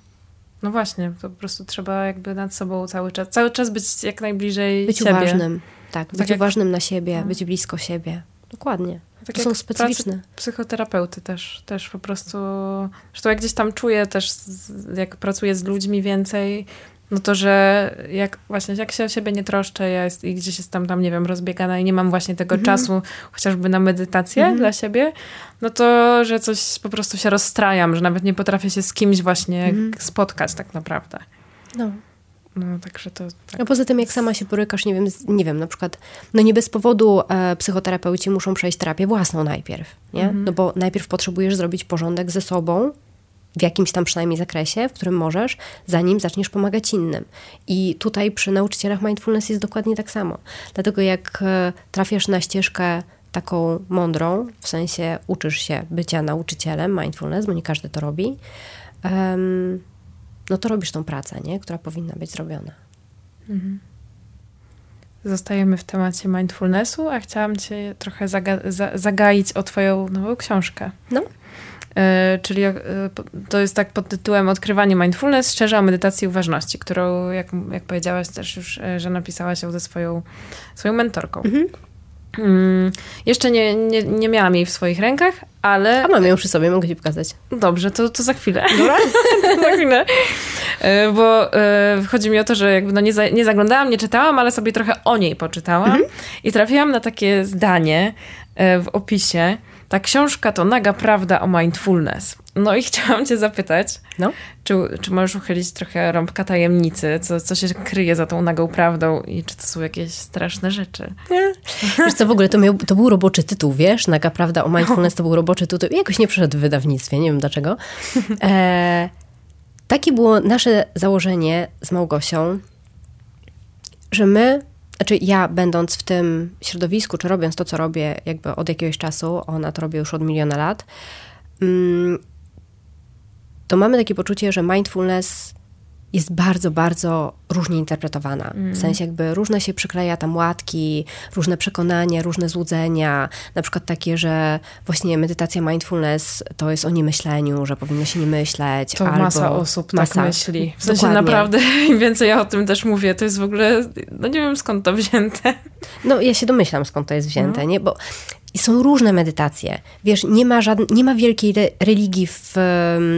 No właśnie, to po prostu trzeba jakby nad sobą cały czas, cały czas być jak najbliżej być siebie. uważnym, tak, tak być jak... uważnym na siebie, no. być blisko siebie. Dokładnie. Tak to są specyficzne. Psychoterapeuty też, też po prostu, zresztą jak gdzieś tam czuję też, jak pracuję z ludźmi więcej, no to, że jak właśnie, jak się o siebie nie troszczę, ja jest, i gdzieś jestem tam, nie wiem, rozbiegana i nie mam właśnie tego mhm. czasu chociażby na medytację mhm. dla siebie, no to, że coś po prostu się rozstrajam, że nawet nie potrafię się z kimś właśnie mhm. spotkać tak naprawdę. No. No, także to... Tak. A poza tym, jak sama się borykasz, nie wiem, nie wiem, na przykład, no nie bez powodu e, psychoterapeuci muszą przejść terapię własną najpierw, nie? Mhm. No bo najpierw potrzebujesz zrobić porządek ze sobą, w jakimś tam przynajmniej zakresie, w którym możesz, zanim zaczniesz pomagać innym. I tutaj przy nauczycielach mindfulness jest dokładnie tak samo. Dlatego jak e, trafiasz na ścieżkę taką mądrą, w sensie uczysz się bycia nauczycielem mindfulness, bo nie każdy to robi, no to robisz tą pracę, nie? która powinna być zrobiona. Mhm. Zostajemy w temacie mindfulnessu, a chciałam cię trochę zaga zagaić o twoją nową książkę. No. E, czyli e, to jest tak pod tytułem Odkrywanie mindfulness, szczerze o medytacji i uważności, którą, jak, jak powiedziałaś też już, e, że napisałaś ją ze swoją, swoją mentorką. Mhm. Mm, jeszcze nie, nie, nie miałam jej w swoich rękach, ale... A mam ją przy sobie, mogę ci pokazać. Dobrze, to, to za chwilę. Dobra? za chwilę. Bo chodzi mi o to, że jakby no nie, za, nie zaglądałam, nie czytałam, ale sobie trochę o niej poczytałam mhm. i trafiłam na takie zdanie w opisie, ta książka to naga prawda o mindfulness. No i chciałam cię zapytać, no? czy, czy możesz uchylić trochę rąbka tajemnicy, co, co się kryje za tą nagą prawdą i czy to są jakieś straszne rzeczy? Nie. Wiesz co, w ogóle to, miał, to był roboczy tytuł, wiesz? Naga prawda o mindfulness to był roboczy tytuł. Jakoś nie przyszedł w wydawnictwie, nie wiem dlaczego. E, takie było nasze założenie z Małgosią, że my znaczy ja będąc w tym środowisku, czy robiąc to, co robię jakby od jakiegoś czasu, ona to robi już od miliona lat, mm, to mamy takie poczucie, że mindfulness jest bardzo, bardzo różnie interpretowana. Mm. W sensie jakby różne się przykleja tam łatki, różne przekonania, różne złudzenia. Na przykład takie, że właśnie medytacja mindfulness to jest o niemyśleniu, że powinno się nie myśleć. To albo masa osób tak masa. tak myśli. W sensie Dokładnie. naprawdę im więcej ja o tym też mówię, to jest w ogóle, no nie wiem skąd to wzięte. No ja się domyślam skąd to jest wzięte, no. nie? Bo i są różne medytacje. Wiesz, nie ma, żadne, nie ma wielkiej re religii w,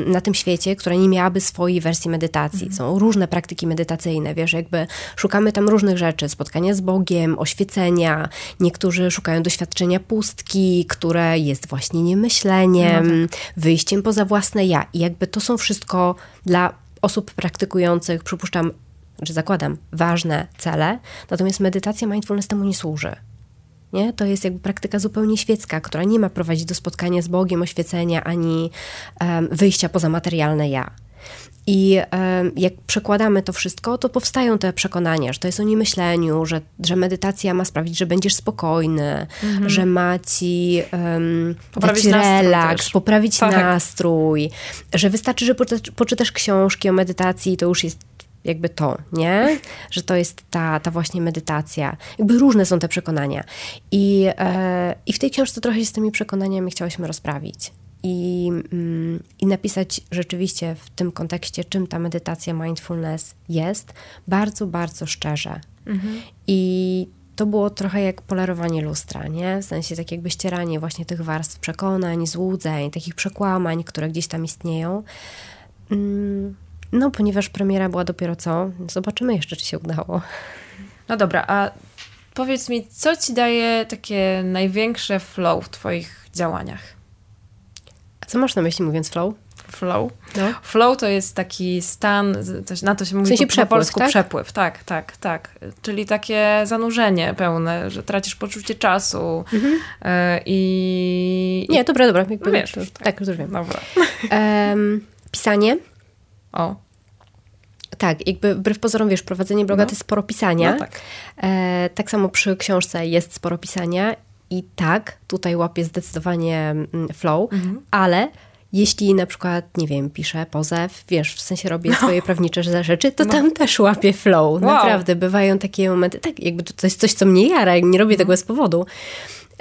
na tym świecie, która nie miałaby swojej wersji medytacji. Mhm. Są różne praktyki medytacyjne, wiesz, jakby szukamy tam różnych rzeczy. Spotkania z Bogiem, oświecenia. Niektórzy szukają doświadczenia pustki, które jest właśnie niemyśleniem, no tak. wyjściem poza własne ja. I jakby to są wszystko dla osób praktykujących, przypuszczam, czy zakładam, ważne cele. Natomiast medytacja mindfulness temu nie służy. Nie? To jest jakby praktyka zupełnie świecka, która nie ma prowadzić do spotkania z Bogiem, oświecenia, ani um, wyjścia poza materialne ja. I um, jak przekładamy to wszystko, to powstają te przekonania, że to jest o niemyśleniu, że, że medytacja ma sprawić, że będziesz spokojny, mhm. że ma ci um, poprawić relaks, poprawić tak. nastrój, że wystarczy, że poczytasz książki o medytacji, to już jest jakby to, nie? Że to jest ta, ta właśnie medytacja. Jakby różne są te przekonania. I, e, I w tej książce trochę się z tymi przekonaniami chciałyśmy rozprawić. i, mm, i napisać rzeczywiście w tym kontekście, czym ta medytacja mindfulness jest, bardzo, bardzo szczerze. Mhm. I to było trochę jak polerowanie lustra, nie? W sensie tak jakby ścieranie właśnie tych warstw przekonań, złudzeń, takich przekłamań, które gdzieś tam istnieją. Mm, no, ponieważ premiera była dopiero co, zobaczymy jeszcze, czy się udało. No dobra, a powiedz mi, co ci daje takie największe flow w twoich działaniach? A co masz na myśli mówiąc flow? Flow. No. Flow to jest taki stan, na to się mówi w sensie po, przepływ, po polsku tak? przepływ. Tak, tak, tak. Czyli takie zanurzenie pełne, że tracisz poczucie czasu mhm. y i... Nie, dobra, dobra. Wiesz, tak, tak, już wiem. Dobra. Um, pisanie. O. Tak, jakby wbrew pozorom, wiesz, prowadzenie bloga no. to jest sporo pisania. No tak. E, tak samo przy książce jest sporo pisania i tak, tutaj łapię zdecydowanie mm, flow, mhm. ale jeśli na przykład, nie wiem, piszę pozew, wiesz, w sensie robię no. swoje prawnicze rzeczy, to no. tam też łapię flow. Wow. Naprawdę, bywają takie momenty, tak, jakby to jest coś, co mnie jara, nie robię tego bez powodu.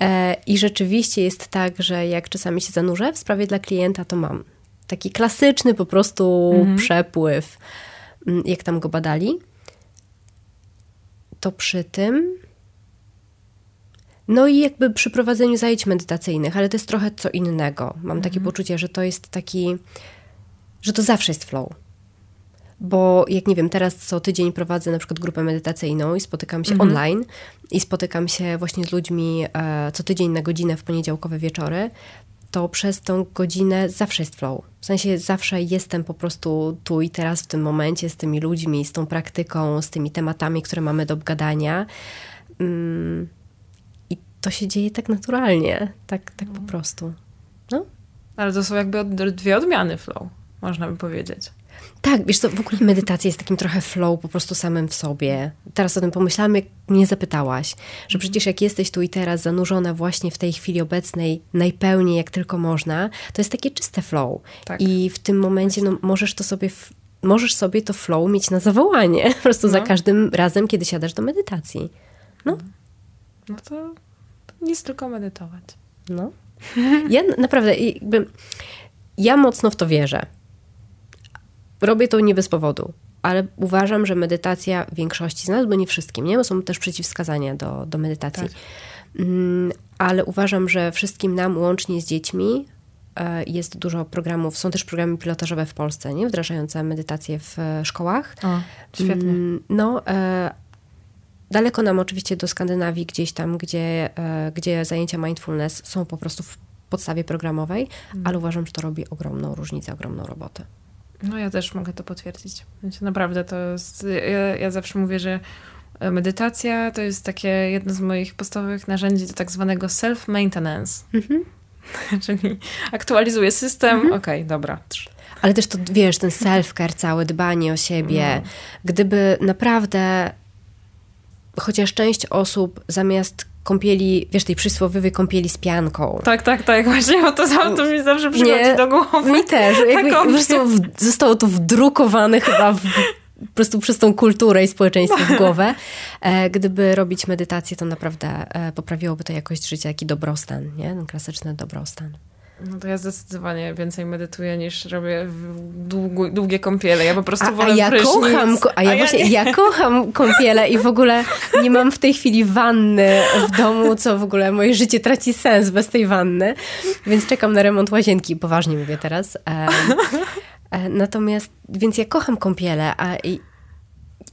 E, I rzeczywiście jest tak, że jak czasami się zanurzę w sprawie dla klienta, to mam taki klasyczny po prostu mhm. przepływ, mm, jak tam go badali. To przy tym no i jakby przy prowadzeniu zajęć medytacyjnych, ale to jest trochę co innego. Mam takie mhm. poczucie, że to jest taki, że to zawsze jest flow. Bo jak nie wiem, teraz co tydzień prowadzę na przykład grupę medytacyjną i spotykam się mhm. online i spotykam się właśnie z ludźmi e, co tydzień na godzinę w poniedziałkowe wieczory, to przez tą godzinę zawsze jest flow. W sensie zawsze jestem po prostu tu i teraz w tym momencie z tymi ludźmi, z tą praktyką, z tymi tematami, które mamy do obgadania. Mm to się dzieje tak naturalnie, tak, tak po prostu. No. Ale to są jakby dwie odmiany flow, można by powiedzieć. Tak, wiesz co, w ogóle medytacja jest takim trochę flow po prostu samym w sobie. Teraz o tym pomyślałam, jak mnie zapytałaś, że przecież jak jesteś tu i teraz zanurzona właśnie w tej chwili obecnej najpełniej jak tylko można, to jest takie czyste flow. Tak. I w tym momencie no, możesz to sobie możesz sobie to flow mieć na zawołanie, po prostu no. za każdym razem, kiedy siadasz do medytacji. No. No to nic, tylko medytować. No. Ja naprawdę, jakby, ja mocno w to wierzę. Robię to nie bez powodu, ale uważam, że medytacja większości z nas, bo nie wszystkim, nie? Bo są też przeciwwskazania do, do medytacji. Tak. Mm, ale uważam, że wszystkim nam, łącznie z dziećmi, e, jest dużo programów, są też programy pilotażowe w Polsce, nie? Wdrażające medytację w e, szkołach. O, świetnie. Mm, no, e, Daleko nam oczywiście do Skandynawii, gdzieś tam, gdzie, e, gdzie zajęcia mindfulness są po prostu w podstawie programowej, mm. ale uważam, że to robi ogromną różnicę, ogromną robotę. No ja też mogę to potwierdzić. Naprawdę to jest, ja, ja zawsze mówię, że medytacja to jest takie jedno z moich podstawowych narzędzi do tak zwanego self-maintenance. Mm-hmm. Czyli aktualizuję system, mm-hmm. okej, okay, dobra. Ale też to, wiesz, ten self-care, całe dbanie o siebie. No. Gdyby naprawdę chociaż część osób zamiast kąpieli, wiesz, tej przysłowiowej kąpieli z pianką. Tak, tak, tak, właśnie o to, to mi zawsze przychodzi nie, do głowy. Mi też. Jakby po prostu zostało to wdrukowane chyba w, po prostu przez tą kulturę i społeczeństwo w głowę. E, gdyby robić medytację, to naprawdę e, poprawiłoby to jakość życia, jaki dobrostan, nie? Ten klasyczny dobrostan. No to ja zdecydowanie więcej medytuję niż robię długu, długie kąpiele. Ja po prostu a, wolę a ja kocham, a ja, a właśnie, ja, ja kocham kąpiele i w ogóle nie mam w tej chwili wanny w domu, co w ogóle moje życie traci sens bez tej wanny, więc czekam na remont łazienki, poważnie mówię teraz. E, natomiast, więc ja kocham kąpiele, a i,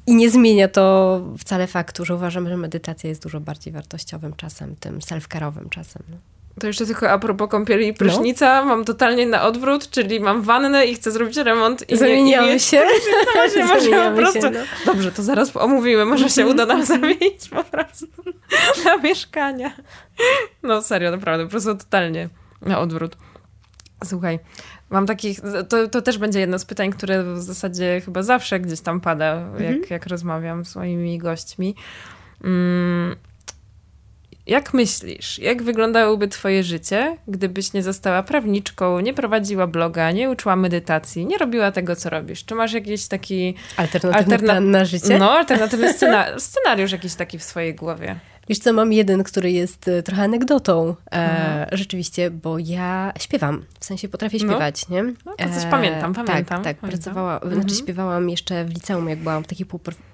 i nie zmienia to wcale faktu, że uważam, że medytacja jest dużo bardziej wartościowym czasem, tym self-care'owym czasem. No. To jeszcze tylko a propos kąpieli i prysznica, no. mam totalnie na odwrót, czyli mam wannę i chcę zrobić remont. I Zamieniamy nie, i się. Właśnie, może po prostu... Się, no. Dobrze, to zaraz omówimy, może się uda nam zamienić po prostu na mieszkania. No serio, naprawdę, po prostu totalnie na odwrót. Słuchaj, mam takich, to, to też będzie jedno z pytań, które w zasadzie chyba zawsze gdzieś tam pada, mhm. jak, jak rozmawiam z moimi gośćmi. Mm, jak myślisz, jak wyglądałoby Twoje życie, gdybyś nie została prawniczką, nie prowadziła bloga, nie uczyła medytacji, nie robiła tego, co robisz? Czy masz jakiś taki. Alternatywny alterna... na życie? No, alternatywny scena... scenariusz jakiś taki w swojej głowie. Wiesz co, mam jeden, który jest e, trochę anegdotą e, mhm. rzeczywiście, bo ja śpiewam, w sensie potrafię no. śpiewać, no. nie? No, to coś pamiętam, pamiętam. Tak, tak, pamiętam. pracowała, znaczy mhm. znaczy śpiewałam jeszcze w liceum, jak byłam w takich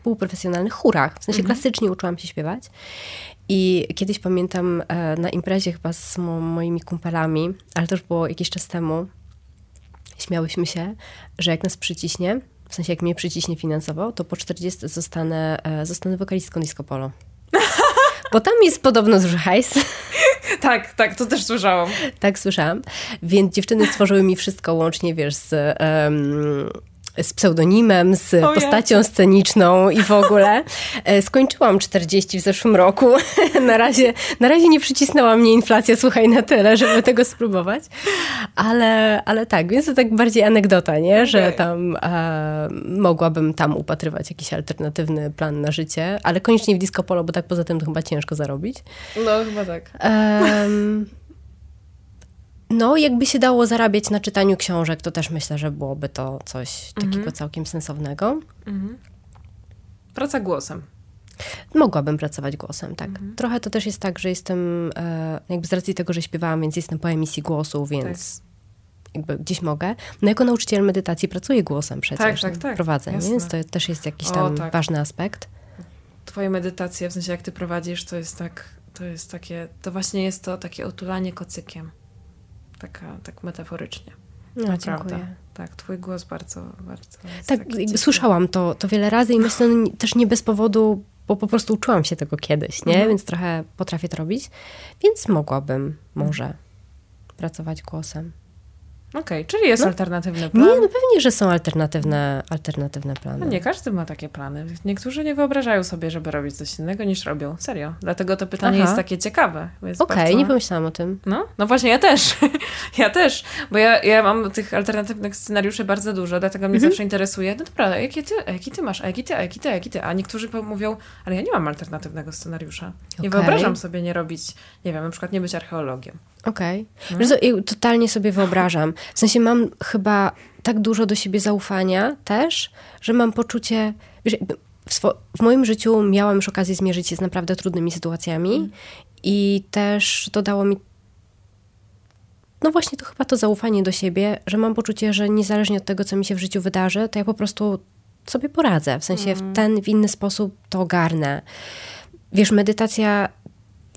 półprofesjonalnych chórach, w sensie mhm. klasycznie uczyłam się śpiewać. I kiedyś pamiętam e, na imprezie chyba z mo moimi kumpelami, ale to już było jakiś czas temu, śmiałyśmy się, że jak nas przyciśnie, w sensie jak mnie przyciśnie finansowo, to po 40 zostanę, e, zostanę wokalistką disco polo. Bo tam jest podobno duży hajs. Tak, tak, to też słyszałam. tak, słyszałam. Więc dziewczyny stworzyły mi wszystko łącznie, wiesz, z um, z pseudonimem, z o postacią sceniczną i w ogóle. E, skończyłam 40 w zeszłym roku. na, razie, na razie nie przycisnęła mnie inflacja, słuchaj, na tyle, żeby tego spróbować. Ale, ale tak, więc to tak bardziej anegdota, nie? Że okay. tam e, mogłabym tam upatrywać jakiś alternatywny plan na życie, ale koniecznie w disco polo, bo tak poza tym to chyba ciężko zarobić. No, chyba tak. Um, no, jakby się dało zarabiać na czytaniu książek, to też myślę, że byłoby to coś takiego mhm. całkiem sensownego. Mhm. Praca głosem. Mogłabym pracować głosem, tak. Mhm. Trochę to też jest tak, że jestem, e, jakby z racji tego, że śpiewałam, więc jestem po emisji głosu, więc tak. jakby gdzieś mogę. No jako nauczyciel medytacji pracuję głosem przecież. Tak, tak, tak. Prowadzę, Jasne. więc to też jest jakiś tam o, tak. ważny aspekt. Twoje medytacje, w sensie jak ty prowadzisz, to jest tak, to jest takie, to właśnie jest to takie otulanie kocykiem taka, tak metaforycznie. No, Naprawdę. Dziękuję. Tak, twój głos bardzo, bardzo. Tak, słyszałam to, to wiele razy i myślę no, też nie bez powodu, bo po prostu uczyłam się tego kiedyś, nie? Mhm. Więc trochę potrafię to robić. Więc mogłabym może pracować głosem. Okej, okay, czyli jest no, alternatywny plan. Nie, no pewnie, że są alternatywne, alternatywne plany. No nie każdy ma takie plany. Niektórzy nie wyobrażają sobie, żeby robić coś innego niż robią. Serio. Dlatego to pytanie Aha. jest takie ciekawe. Okej, okay, bardzo... nie pomyślałam o tym. No, no właśnie, ja też. ja też. Bo ja, ja mam tych alternatywnych scenariuszy bardzo dużo, dlatego mnie mhm. zawsze interesuje, no dobra, a jaki ty, a jaki ty masz, a jaki ty, a jaki ty, a jaki ty. A niektórzy mówią, ale ja nie mam alternatywnego scenariusza. Nie okay. wyobrażam sobie nie robić, nie wiem, na przykład nie być archeologiem. Okej. Okay. No. Totalnie sobie wyobrażam. W sensie mam chyba tak dużo do siebie zaufania też, że mam poczucie, wiesz, w, w, moim życiu miałam już okazję zmierzyć się z naprawdę trudnymi sytuacjami mm. i też to dało mi no właśnie to chyba to zaufanie do siebie, że mam poczucie, że niezależnie od tego, co mi się w życiu wydarzy, to ja po prostu sobie poradzę. W sensie mm. w ten, w inny sposób to ogarnę. Wiesz, medytacja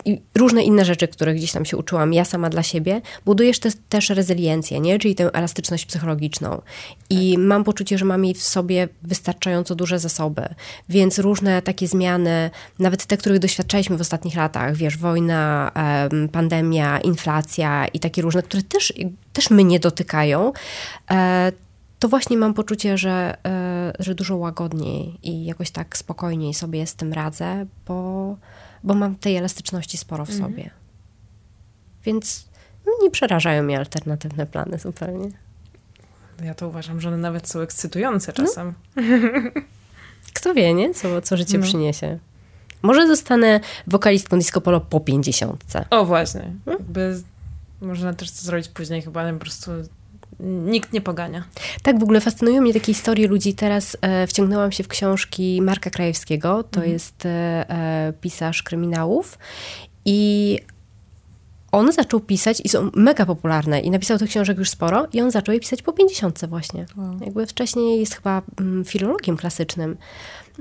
i różne inne rzeczy, których gdzieś tam się uczyłam ja sama dla siebie, budujesz te, też rezyliencję, nie? czyli tę elastyczność psychologiczną. I tak. mam poczucie, że mam jej w sobie wystarczająco duże zasoby. Więc różne takie zmiany, nawet te, których doświadczaliśmy w ostatnich latach, wiesz, wojna, pandemia, inflacja i takie różne, które też, też mnie dotykają, e, to właśnie mam poczucie, że, e, że dużo łagodniej i jakoś tak spokojniej sobie z tym radzę, bo bo mam tej elastyczności sporo w mhm. sobie. Więc nie przerażają mnie alternatywne plany zupełnie. Ja to uważam, że one nawet są ekscytujące no. czasem. No. Kto wie, nie? Co, co życie no. przyniesie. Może zostanę wokalistką disco polo po pięćdziesiątce. O właśnie. Hmm? Jakby można też to zrobić później chyba, po prostu nikt nie pogania. Tak, w ogóle fascynują mnie takie historie ludzi. Teraz e, wciągnęłam się w książki Marka Krajewskiego, to mhm. jest e, e, pisarz kryminałów i on zaczął pisać i są mega popularne i napisał tych książek już sporo i on zaczął je pisać po pięćdziesiątce właśnie. Wow. Jakby wcześniej jest chyba mm, filologiem klasycznym.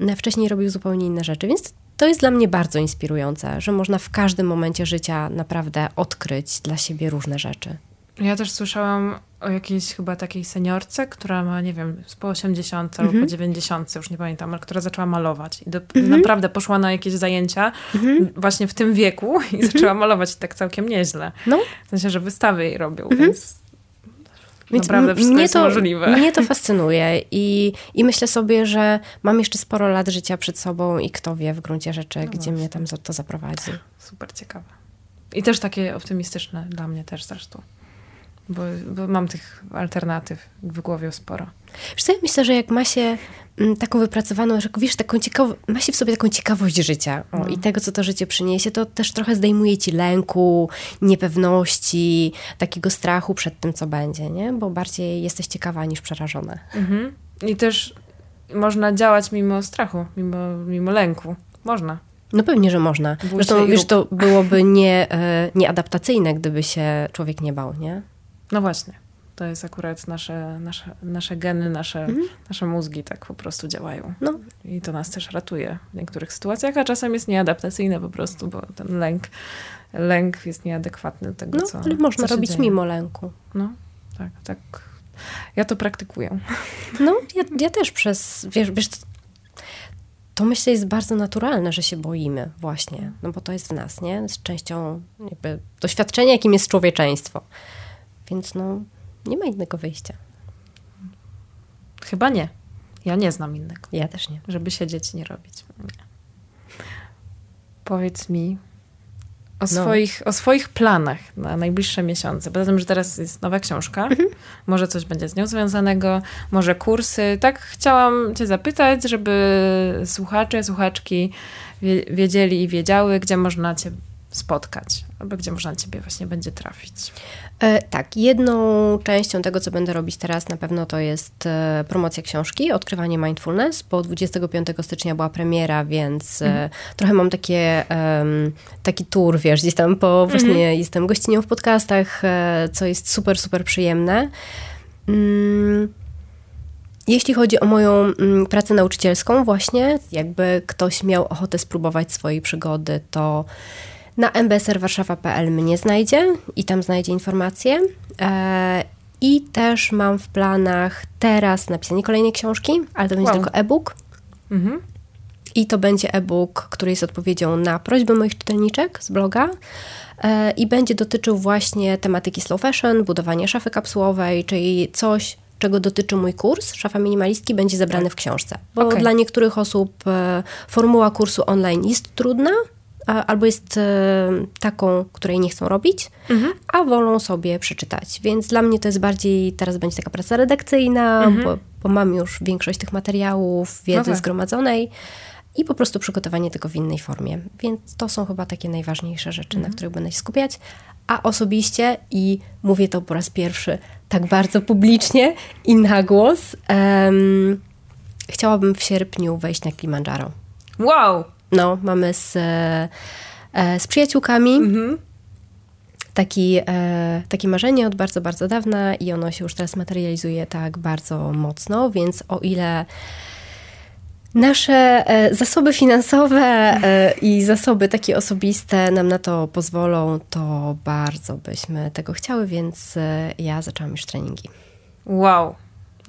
E, wcześniej robił zupełnie inne rzeczy, więc to jest dla mnie bardzo inspirujące, że można w każdym momencie życia naprawdę odkryć dla siebie różne rzeczy. Ja też słyszałam o jakiejś chyba takiej seniorce, która ma, nie wiem, po 80 albo po 90, mhm. już nie pamiętam, ale która zaczęła malować. I do, mhm. naprawdę poszła na jakieś zajęcia mhm. właśnie w tym wieku i zaczęła malować tak całkiem nieźle. No. W sensie, że wystawy jej robią, więc więc Naprawdę wszystko mnie jest to, możliwe. Mnie to fascynuje i, i myślę sobie, że mam jeszcze sporo lat życia przed sobą i kto wie w gruncie rzeczy, no gdzie właśnie. mnie tam to zaprowadzi. Super ciekawe. I też takie optymistyczne dla mnie też zresztą bo, bo mam tych alternatyw w głowie sporo. Wiesz co, ja myślę, że jak ma się mm, taką wypracowaną, że wiesz, taką ciekaw- ma się w sobie taką ciekawość życia o, no. i tego, co to życie przyniesie, to też trochę zdejmuje ci lęku, niepewności, takiego strachu przed tym, co będzie, nie? Bo bardziej jesteś ciekawa niż przerażona. Mhm. I też można działać mimo strachu, mimo, mimo lęku. Można. No pewnie, że można. Bój Zresztą, wiesz, to byłoby nie, e, nieadaptacyjne, gdyby się człowiek nie bał, nie? No właśnie. To jest akurat nasze, nasze, nasze geny, nasze, Mhm. nasze mózgi tak po prostu działają. No, I to nas też ratuje w niektórych sytuacjach, a czasem jest nieadaptacyjne po prostu, bo ten lęk, lęk jest nieadekwatny do tego, no co ale można co robić dzieje. mimo lęku. No, tak, tak. Ja to praktykuję. No, ja, ja też przez, wiesz, wiesz, to myślę jest bardzo naturalne, że się boimy właśnie, no bo to jest w nas, nie? Z częścią doświadczenia, jakim jest człowieczeństwo. Więc no, nie ma innego wyjścia. Chyba nie. Ja nie znam innego. Ja też nie. żeby siedzieć i nie robić. Nie. Powiedz mi o, No. swoich, o swoich planach na najbliższe miesiące. Poza tym, że teraz jest nowa książka, Mhm. może coś będzie z nią związanego, może kursy. Tak chciałam cię zapytać, żeby słuchacze, słuchaczki wie- wiedzieli i wiedziały, gdzie można cię spotkać, albo gdzie można ciebie właśnie będzie trafić. E, tak, jedną częścią tego, co będę robić teraz, na pewno to jest e, promocja książki, odkrywanie mindfulness, bo 25 stycznia była premiera, więc e, trochę mam takie, taki tour, wiesz, gdzieś tam po, właśnie jestem gościnią w podcastach, co jest super, super przyjemne. Mm, jeśli chodzi o moją mm, pracę nauczycielską, właśnie, jakby ktoś miał ochotę spróbować swojej przygody, to na mbsrwarszawa.pl mnie znajdzie i tam znajdzie informacje. E, I też mam w planach teraz napisanie kolejnej książki, ale to będzie Wow. tylko e-book. Mhm. I to będzie e-book, który jest odpowiedzią na prośby moich czytelniczek z bloga. E, I będzie dotyczył właśnie tematyki slow fashion, budowania szafy kapsułowej, czyli coś, czego dotyczy mój kurs, szafa minimalistki, będzie zebrany w książce. Bo Okej. dla niektórych osób e, formuła kursu online jest trudna, albo jest e, taką, której nie chcą robić, a wolą sobie przeczytać. Więc dla mnie to jest bardziej, teraz będzie taka praca redakcyjna, bo, bo mam już większość tych materiałów, wiedzy No tak. zgromadzonej i po prostu przygotowanie tego w innej formie. Więc to są chyba takie najważniejsze rzeczy, na których będę się skupiać. A osobiście, i mówię to po raz pierwszy tak bardzo publicznie i na głos, em, chciałabym w sierpniu wejść na Kilimandżaro. Wow! No, mamy z, e, e, z przyjaciółkami taki, e, takie marzenie od bardzo, bardzo dawna i ono się już teraz materializuje tak bardzo mocno, więc o ile nasze zasoby finansowe i zasoby takie osobiste nam na to pozwolą, to bardzo byśmy tego chciały, więc ja zaczęłam już treningi. Wow!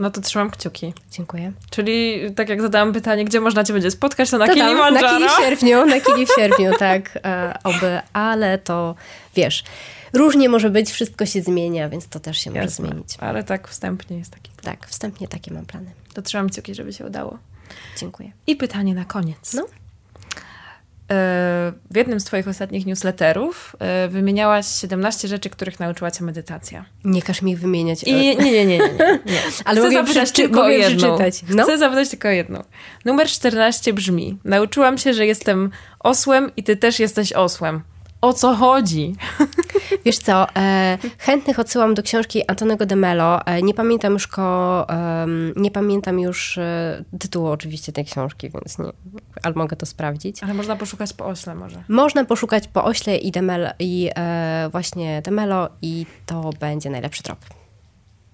No to trzymam kciuki. Dziękuję. Czyli tak jak zadałam pytanie, gdzie można cię będzie spotkać, to na To tam, Kilimandżaro. Na Kili w sierpniu, na Kili w sierpniu, tak, e, oby, ale to wiesz, różnie może być, wszystko się zmienia, więc to też się może Jasne. zmienić. Ale tak wstępnie jest taki. Tak, wstępnie takie mam plany. To trzymam kciuki, żeby się udało. Dziękuję. I pytanie na koniec. No. E, W jednym z Twoich ostatnich newsletterów e, wymieniałaś 17 rzeczy, których nauczyła Cię medytacja. Nie każ mi wymieniać. I nie, nie, nie, nie. nie. Ale Chcę zapytać tylko o jedną. przeczytać. No. Chcę zapytać tylko o jedną. Numer 14 brzmi: Nauczyłam się, że jestem osłem i Ty też jesteś osłem. O co chodzi? Wiesz co, e, chętnych odsyłam do książki Antonego de Mello. E, nie pamiętam już ko, em, nie pamiętam już e, tytułu oczywiście tej książki, więc nie, ale mogę to sprawdzić. Ale można poszukać po ośle może. Można poszukać po ośle i, Demel, i e, właśnie Demelo i to będzie najlepszy trop.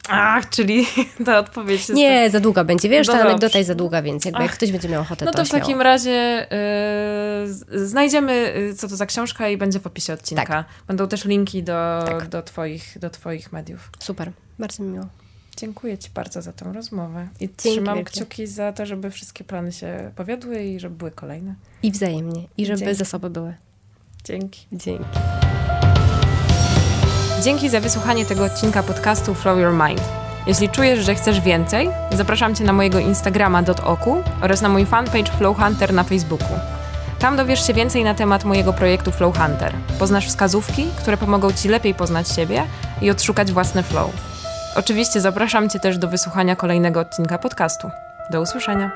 Ach, czyli ta odpowiedź jest... Nie, za długa będzie, wiesz, No ta anegdota jest za długa, więc jakby jak Ach. ktoś będzie miał ochotę, No to w śmiało. takim razie y, z- znajdziemy, y, co to za książka i będzie w opisie odcinka. Tak. Będą też linki do, Tak. do, twoich, do Twoich mediów. Super, bardzo mi miło. Dziękuję Ci bardzo za tą rozmowę. I Dzięki trzymam wielkie. kciuki za to, żeby wszystkie plany się powiodły i żeby były kolejne. I wzajemnie. I żeby Dzięki. zasoby były. Dzięki. Dzięki. Dzięki za wysłuchanie tego odcinka podcastu Flow Your Mind. Jeśli czujesz, że chcesz więcej, zapraszam Cię na mojego Instagrama .oku oraz na mój fanpage Flow Hunter na Facebooku. Tam dowiesz się więcej na temat mojego projektu Flow Hunter. Poznasz wskazówki, które pomogą Ci lepiej poznać siebie i odszukać własny flow. Oczywiście zapraszam Cię też do wysłuchania kolejnego odcinka podcastu. Do usłyszenia.